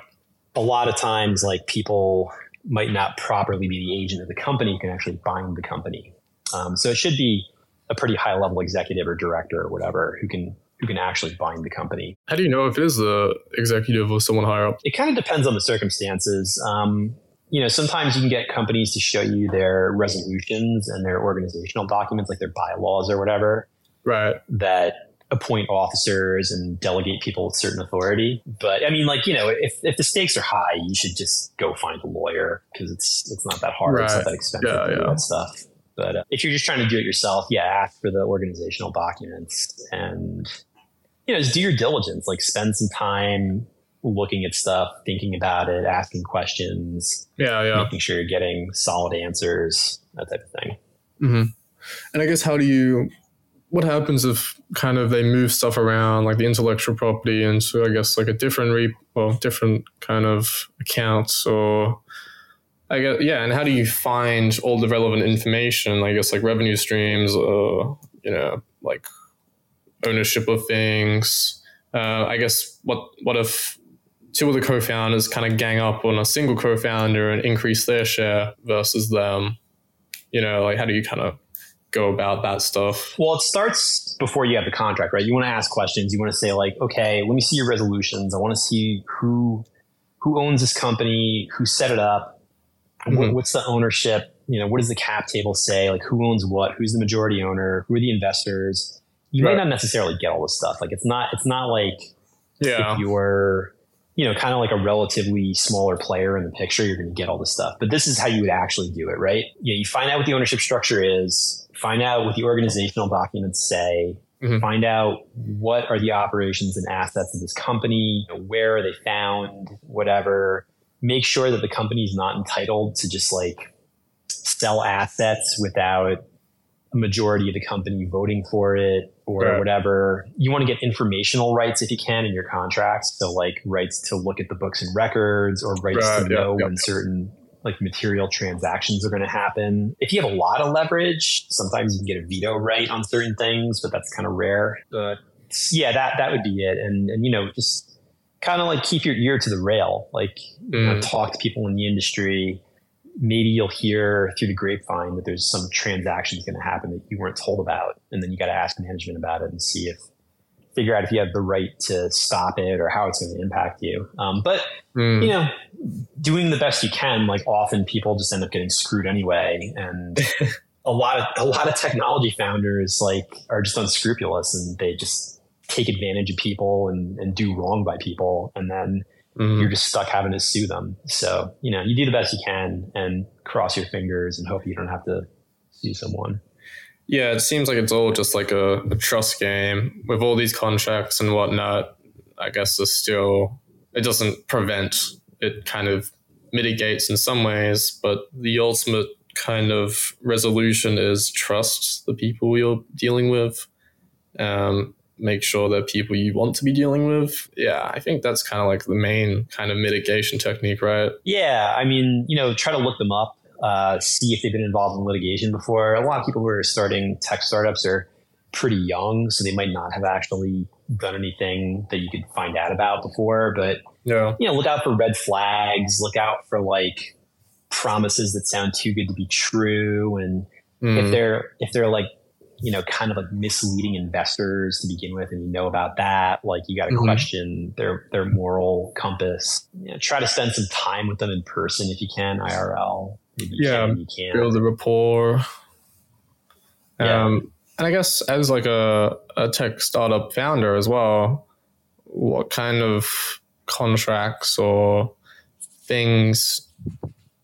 a lot of times like people might not properly be the agent of the company can actually bind the company. Um, so it should be a pretty high level executive or director or whatever who can who can actually bind the company. How do you know if it is the executive or someone higher up? It kind of depends on the circumstances. Um, you know, sometimes you can get companies to show you their resolutions and their organizational documents, like their bylaws or whatever. Right. That appoint officers and delegate people with certain authority. But I mean, like you know, if, if the stakes are high, you should just go find a lawyer because it's it's not that hard. Right. It's not that expensive yeah, to do yeah. that stuff. But uh, if you're just trying to do it yourself, yeah, ask for the organizational documents and you know just do your diligence. Like spend some time looking at stuff, thinking about it, asking questions. Yeah, yeah. Making sure you're getting solid answers, that type of thing. Mm-hmm. And I guess how do you? What happens if kind of they move stuff around, like the intellectual property, into I guess like a different re well, different kind of accounts or I guess, yeah. And how do you find all the relevant information? I guess like revenue streams, uh, you know, like ownership of things. Uh, I guess what what if two of the co-founders kind of gang up on a single co-founder and increase their share versus them? You know, like how do you kind of go about that stuff? Well, it starts before you have the contract, right? You want to ask questions. You want to say like, okay, let me see your resolutions. I want to see who who owns this company, who set it up, Mm-hmm. What's the ownership? You know, what does the cap table say? Like who owns what? Who's the majority owner? Who are the investors? You right. may not necessarily get all this stuff. Like it's not, it's not like yeah. if you're, you know, kind of like a relatively smaller player in the picture, you're going to get all this stuff. But this is how you would actually do it, right? You, know, you find out what the ownership structure is, find out what the organizational documents say, mm-hmm. find out what are the operations and assets of this company, you know, where are they found, whatever make sure that the company is not entitled to just like sell assets without a majority of the company voting for it or right. whatever. You want to get informational rights if you can in your contracts. So like rights to look at the books and records or rights right, to know when certain like material transactions are going to happen. If you have a lot of leverage, sometimes you can get a veto right on certain things, but that's kind of rare. But yeah, that that would be it. And and you know, just kind of like keep your ear to the rail, like mm. you know, talk to people in the industry. Maybe you'll hear through the grapevine that there's some transactions going to happen that you weren't told about, and then you got to ask management about it and see if figure out if you have the right to stop it or how it's going to impact you. Um, but mm. you know, doing the best you can, like often people just end up getting screwed anyway, and a lot of a lot of technology founders like are just unscrupulous and they just take advantage of people and, and do wrong by people. And then mm-hmm. you're just stuck having to sue them. So, you know, you do the best you can and cross your fingers and hope you don't have to sue someone. Yeah, it seems like it's all just like a, a trust game with all these contracts and whatnot. I guess there's still, it doesn't prevent, it kind of mitigates in some ways, but the ultimate kind of resolution is trust the people you're dealing with. Um, make sure they're people you want to be dealing with. Yeah, I think that's kind of like the main kind of mitigation technique, right? Yeah, I mean, you know, try to look them up, uh, see if they've been involved in litigation before. A lot of people who are starting tech startups are pretty young, so they might not have actually done anything that you could find out about before. But yeah, you know, look out for red flags. Look out for like promises that sound too good to be true, and mm. if they're if they're like you know, kind of like misleading investors to begin with, and you know about that, like you got to mm-hmm. question their their moral compass. You know, try to spend some time with them in person if you can, IRL. You yeah, can, you can. build the rapport. Yeah. Um, and I guess as like a, a tech startup founder as well, what kind of contracts or things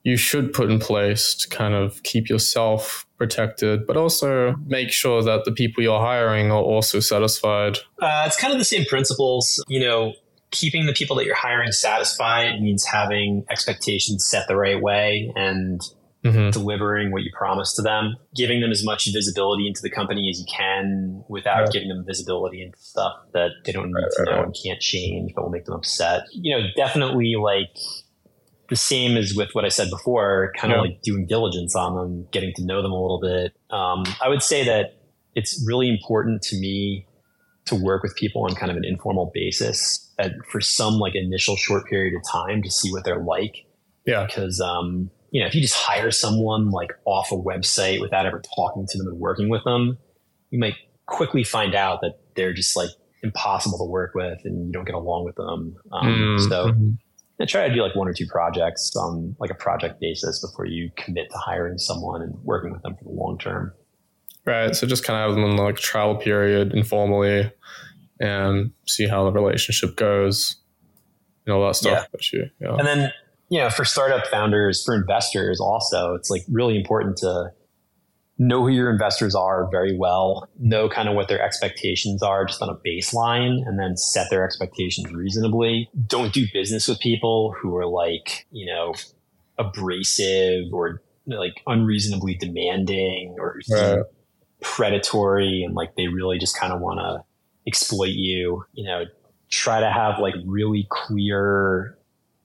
you should put in place to kind of keep yourself protected, but also make sure that the people you're hiring are also satisfied? Uh, it's kind of the same principles. You know, keeping the people that you're hiring satisfied means having expectations set the right way and mm-hmm. delivering what you promise to them, giving them as much visibility into the company as you can without right. giving them visibility into stuff that they don't need right, to know right. and can't change, but will make them upset. You know, definitely like the same as with what I said before, kind of like doing diligence on them, getting to know them a little bit. Um, I would say that it's really important to me to work with people on kind of an informal basis at, for some like initial short period of time to see what they're like. Yeah. Because, um, you know, if you just hire someone like off a website without ever talking to them and working with them, you might quickly find out that they're just like impossible to work with and you don't get along with them. Um, mm-hmm. So, and try to do like one or two projects on like a project basis before you commit to hiring someone and working with them for the long term. Right. So just kind of have them in like trial period informally and see how the relationship goes and all that stuff. Yeah. yeah. And then, you know, for startup founders, for investors also, it's like really important to know who your investors are very well, know kind of what their expectations are just on a baseline, and then set their expectations reasonably. Don't do business with people who are like, you know, abrasive or like unreasonably demanding or right. predatory and like they really just kind of want to exploit you. You know, try to have like really clear,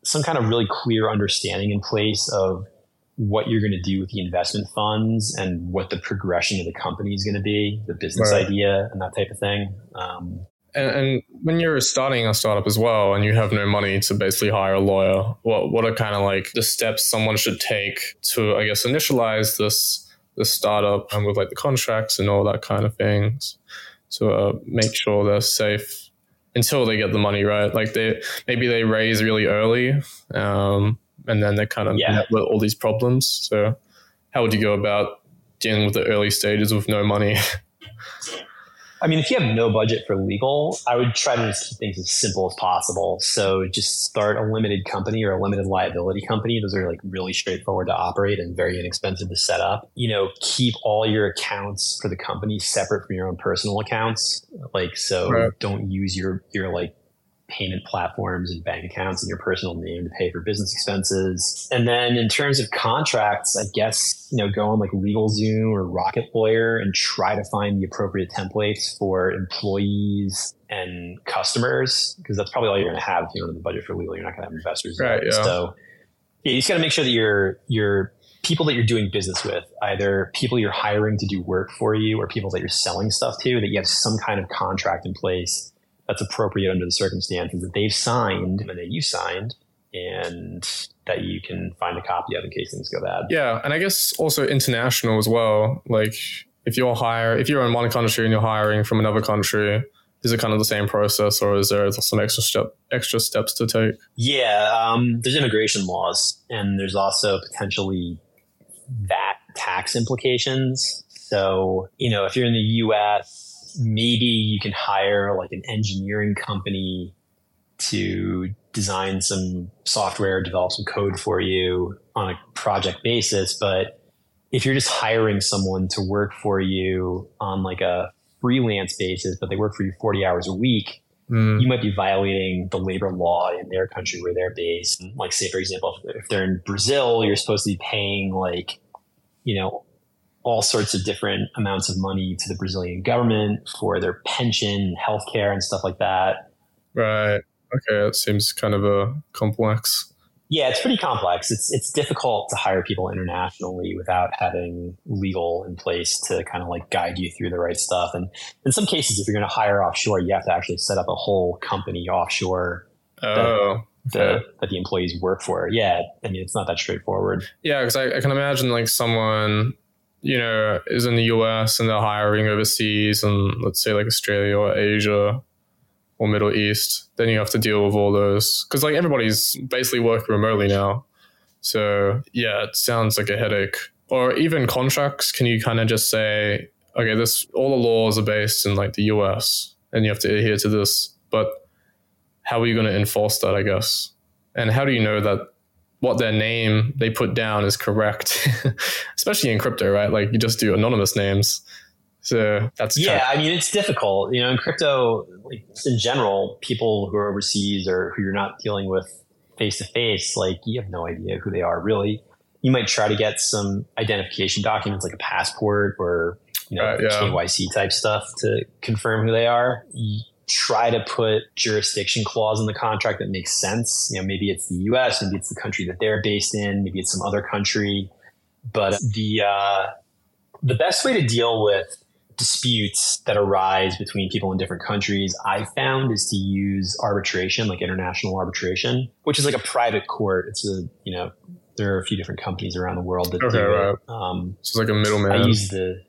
some kind of really clear understanding in place of what you're going to do with the investment funds and what the progression of the company is going to be, the business right. idea, and that type of thing. Um, and, and, when you're starting a startup as well, and you have no money to basically hire a lawyer, what what are kind of like the steps someone should take to, I guess, initialize this this startup and with like the contracts and all that kind of things to uh, make sure they're safe until they get the money right. Like they maybe they raise really early. Um, and then they kind of yeah. met with all these problems. So, how would you go about dealing with the early stages with no money? I mean, if you have no budget for legal, I would try to keep things as simple as possible. So just start a limited company or a limited liability company. Those are like really straightforward to operate and very inexpensive to set up. You know, keep all your accounts for the company separate from your own personal accounts. Like, so right. don't use your, your like payment platforms and bank accounts and your personal name to pay for business expenses. And then in terms of contracts, I guess, you know, go on like LegalZoom or Rocket Lawyer and try to find the appropriate templates for employees and customers, because that's probably all you're going to have if you don't have the budget for legal. You're not going to have investors. Right. Yeah. So yeah, you just got to make sure that your, your people that you're doing business with, either people you're hiring to do work for you or people that you're selling stuff to, that you have some kind of contract in place that's appropriate under the circumstances that they've signed and that you signed and that you can find a copy of in case things go bad. Yeah, and I guess also international as well. Like if you're hire if you're in one country and you're hiring from another country, is it kind of the same process or is there some extra step extra steps to take? Yeah, um, there's immigration laws and there's also potentially VAT tax implications. So, you know, if you're in the US maybe you can hire like an engineering company to design some software, develop some code for you on a project basis. But if you're just hiring someone to work for you on like a freelance basis, but they work for you 40 hours a week, mm. you might be violating the labor law in their country where they're based. Like, say, for example, if they're in Brazil, you're supposed to be paying like, you know, all sorts of different amounts of money to the Brazilian government for their pension, healthcare, and stuff like that. Right. Okay, it seems kind of a complex. Yeah, it's pretty complex. It's it's difficult to hire people internationally without having legal in place to kind of like guide you through the right stuff. And in some cases, if you're going to hire offshore, you have to actually set up a whole company offshore. Oh. That, the, that the employees work for. Yeah, I mean it's not that straightforward. Yeah, because I, I can imagine like someone you know is in the US and they're hiring overseas, and let's say like Australia or Asia or Middle East, then you have to deal with all those because like everybody's basically working remotely now. So yeah, it sounds like a headache. Or even contracts, can you kind of just say, okay, this all the laws are based in like the US and you have to adhere to this, but how are you going to enforce that, I guess? And how do you know that what their name they put down is correct? Especially in crypto, right? Like you just do anonymous names. So that's yeah. I mean, it's difficult. You know, in crypto, like in general, people who are overseas or who you're not dealing with face to face, like you have no idea who they are really. You might try to get some identification documents, like a passport or you know uh, yeah. KYC type stuff to confirm who they are. Try to put jurisdiction clause in the contract that makes sense. You know, maybe it's the U.S., maybe it's the country that they're based in, maybe it's some other country. But the uh, the best way to deal with disputes that arise between people in different countries, I found is to use arbitration, like international arbitration, which is like a private court. It's a, you know, there are a few different companies around the world that okay, do right. it. Um, so it's like a middleman. I use the,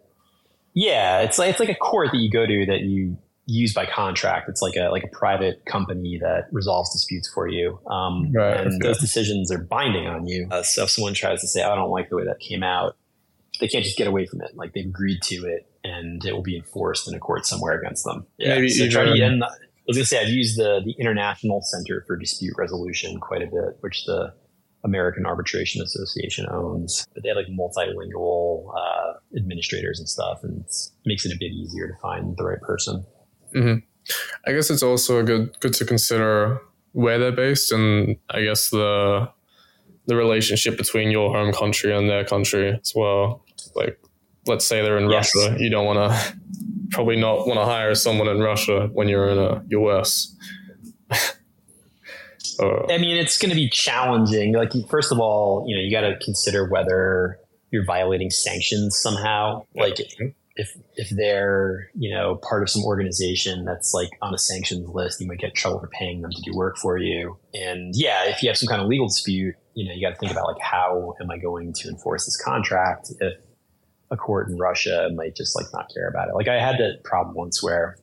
yeah, it's like, it's like a court that you go to that you use by contract. It's like a, like a private company that resolves disputes for you. Um, right, and those decisions are binding on you. Uh, so if someone tries to say, I don't like the way that came out, they can't just get away from it. Like they've agreed to it and it will be enforced in a court somewhere against them. Yeah. Maybe so try to, and I was going to say I've used the the International Center for Dispute Resolution quite a bit, which the American Arbitration Association owns. But they have like multilingual uh, administrators and stuff, and it makes it a bit easier to find the right person. Mm-hmm. I guess it's also good good to consider where they're based, and I guess the the relationship between your home country and their country as well. Like let's say they're in yes. Russia, you don't want to probably not want to hire someone in Russia when you're in a US. uh, I mean, it's going to be challenging. Like, first of all, you know, you got to consider whether you're violating sanctions somehow. Like, if if they're you know part of some organization that's like on a sanctions list, you might get trouble for paying them to do work for you. And yeah, if you have some kind of legal dispute, you know, you got to think about like how am I going to enforce this contract if a court in Russia might just like not care about it. Like I had that problem once where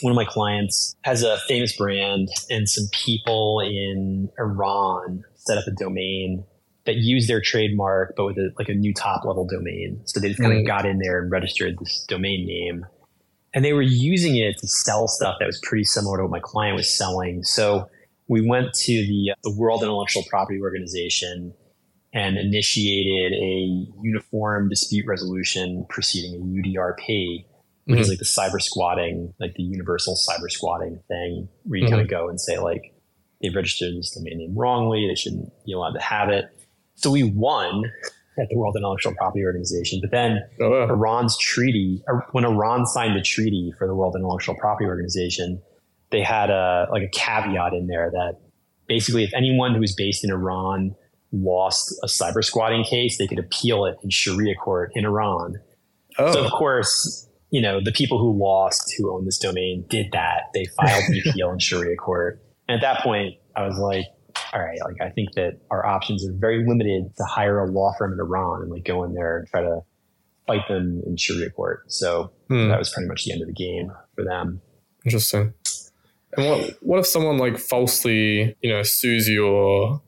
one of my clients has a famous brand and some people in Iran set up a domain that used their trademark, but with a, like a new top level domain. So they just kind of mm. got in there and registered this domain name. And they were using it to sell stuff that was pretty similar to what my client was selling. So we went to the, the World Intellectual Property Organization and initiated a uniform dispute resolution proceeding, a UDRP, which mm-hmm. is like the cyber squatting, like the universal cyber squatting thing, where you mm-hmm. kind of go and say like they registered this domain name wrongly, they shouldn't be allowed to have it. So we won at the World Intellectual Property Organization, but then oh, Iran's treaty, when Iran signed the treaty for the World Intellectual Property Organization, they had a like a caveat in there that basically if anyone who was based in Iran lost a cyber squatting case, they could appeal it in Sharia court in Iran. Oh. So of course, you know, the people who lost, who owned this domain, did that. They filed the appeal in Sharia court. And at that point, I was like, all right, like I think that our options are very limited to hire a law firm in Iran and like go in there and try to fight them in Sharia court. So hmm. that was pretty much the end of the game for them. Interesting. And what what if someone like falsely, you know, sues you or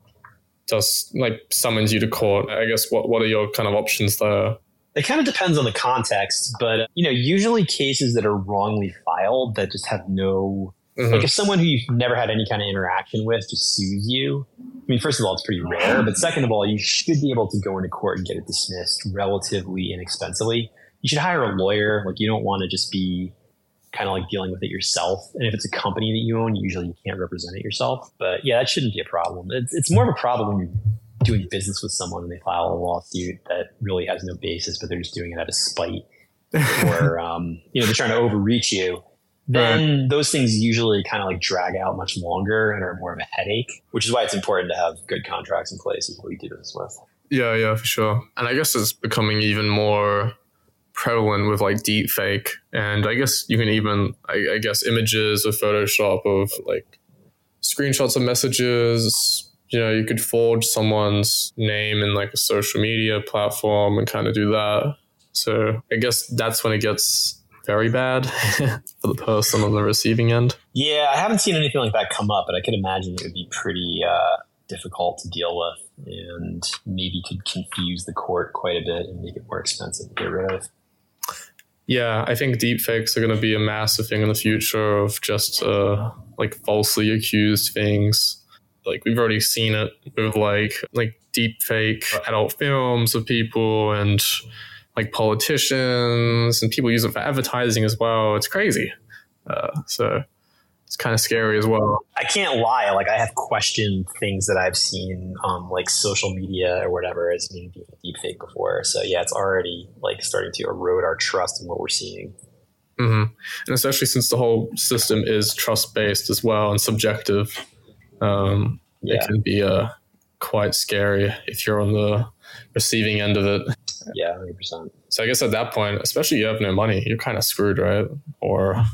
just like summons you to court? I guess what what are your kind of options there? It kind of depends on the context, but you know, usually cases that are wrongly filed that just have no mm-hmm. like if someone who you've never had any kind of interaction with just sues you. I mean, first of all, it's pretty rare, but second of all, you should be able to go into court and get it dismissed relatively inexpensively. You should hire a lawyer. Like you don't want to just be kind of like dealing with it yourself. And if it's a company that you own, usually you can't represent it yourself. But yeah, that shouldn't be a problem. It's, it's more of a problem when you're doing business with someone and they file a lawsuit that really has no basis, but they're just doing it out of spite, or um, you know they're trying to overreach you, then right. those things usually kind of like drag out much longer and are more of a headache. Which is why it's important to have good contracts in place, is what we do this with. Yeah, yeah, for sure. And I guess it's becoming even more prevalent with like deep fake and i guess you can even I, I, guess images of photoshop of like screenshots of messages you know you could forge someone's name in like a social media platform and kind of do that so i guess that's when it gets very bad for the person on the receiving end. Yeah i haven't seen anything like that come up but i could imagine it would be pretty uh, difficult to deal with and maybe could confuse the court quite a bit and make it more expensive to get rid of. Yeah, I think deepfakes are going to be a massive thing in the future of just uh, like falsely accused things. Like we've already seen it with like like deepfake adult films of people and like politicians and people use it for advertising as well. It's crazy. Uh, so it's kind of scary as well. I can't lie. Like I have questioned things that I've seen on like social media or whatever as being deep fake before. So yeah, it's already like starting to erode our trust in what we're seeing. Mm-hmm. And especially since the whole system is trust based as well and subjective, um, yeah. it can be uh, quite scary if you're on the receiving end of it. Yeah, hundred percent. So I guess at that point, especially you have no money, you're kind of screwed, right? Or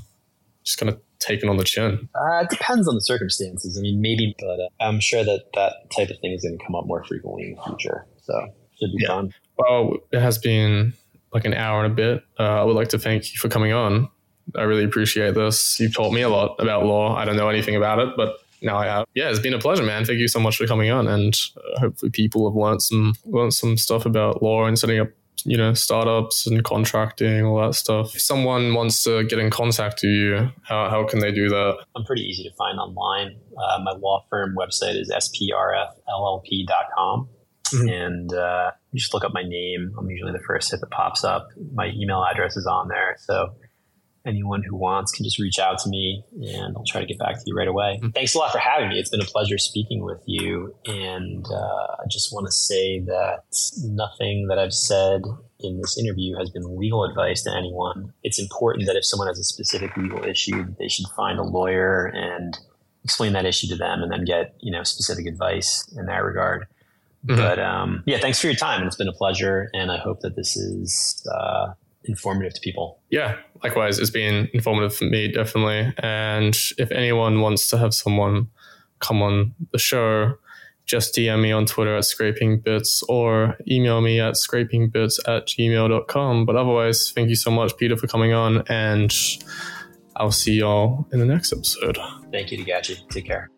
just kind of taken on the chin? Uh, it depends on the circumstances. I mean, maybe, but uh, I'm sure that that type of thing is going to come up more frequently in the future. So should be yeah. fun. Well, it has been like an hour and a bit. Uh, I would like to thank you for coming on. I really appreciate this. You've taught me a lot about law. I don't know anything about it, but now I have. Yeah, it's been a pleasure, man. Thank you so much for coming on, and uh, hopefully people have learned some learned some stuff about law and setting up you know, startups and contracting, all that stuff. If someone wants to get in contact with you, how, how can they do that? I'm pretty easy to find online. Uh, my law firm website is sprfllp.com. Mm-hmm. And uh, you just look up my name. I'm usually the first hit that pops up. My email address is on there. So anyone who wants can just reach out to me and I'll try to get back to you right away. Mm-hmm. Thanks a lot for having me. It's been a pleasure speaking with you. And uh, I just want to say that nothing that I've said in this interview has been legal advice to anyone. It's important that if someone has a specific legal issue, they should find a lawyer and explain that issue to them and then get, you know, specific advice in that regard. Mm-hmm. But um, yeah, thanks for your time. And it's been a pleasure. And I hope that this is uh, informative to people. Yeah, likewise, it's been informative for me, definitely. And if anyone wants to have someone come on the show, just DM me on Twitter at scrapingbits or email me at scrapingbits at gmail.com. But otherwise, thank you so much, Peter, for coming on. And I'll see y'all in the next episode. Thank you, DeGatchi. Take care.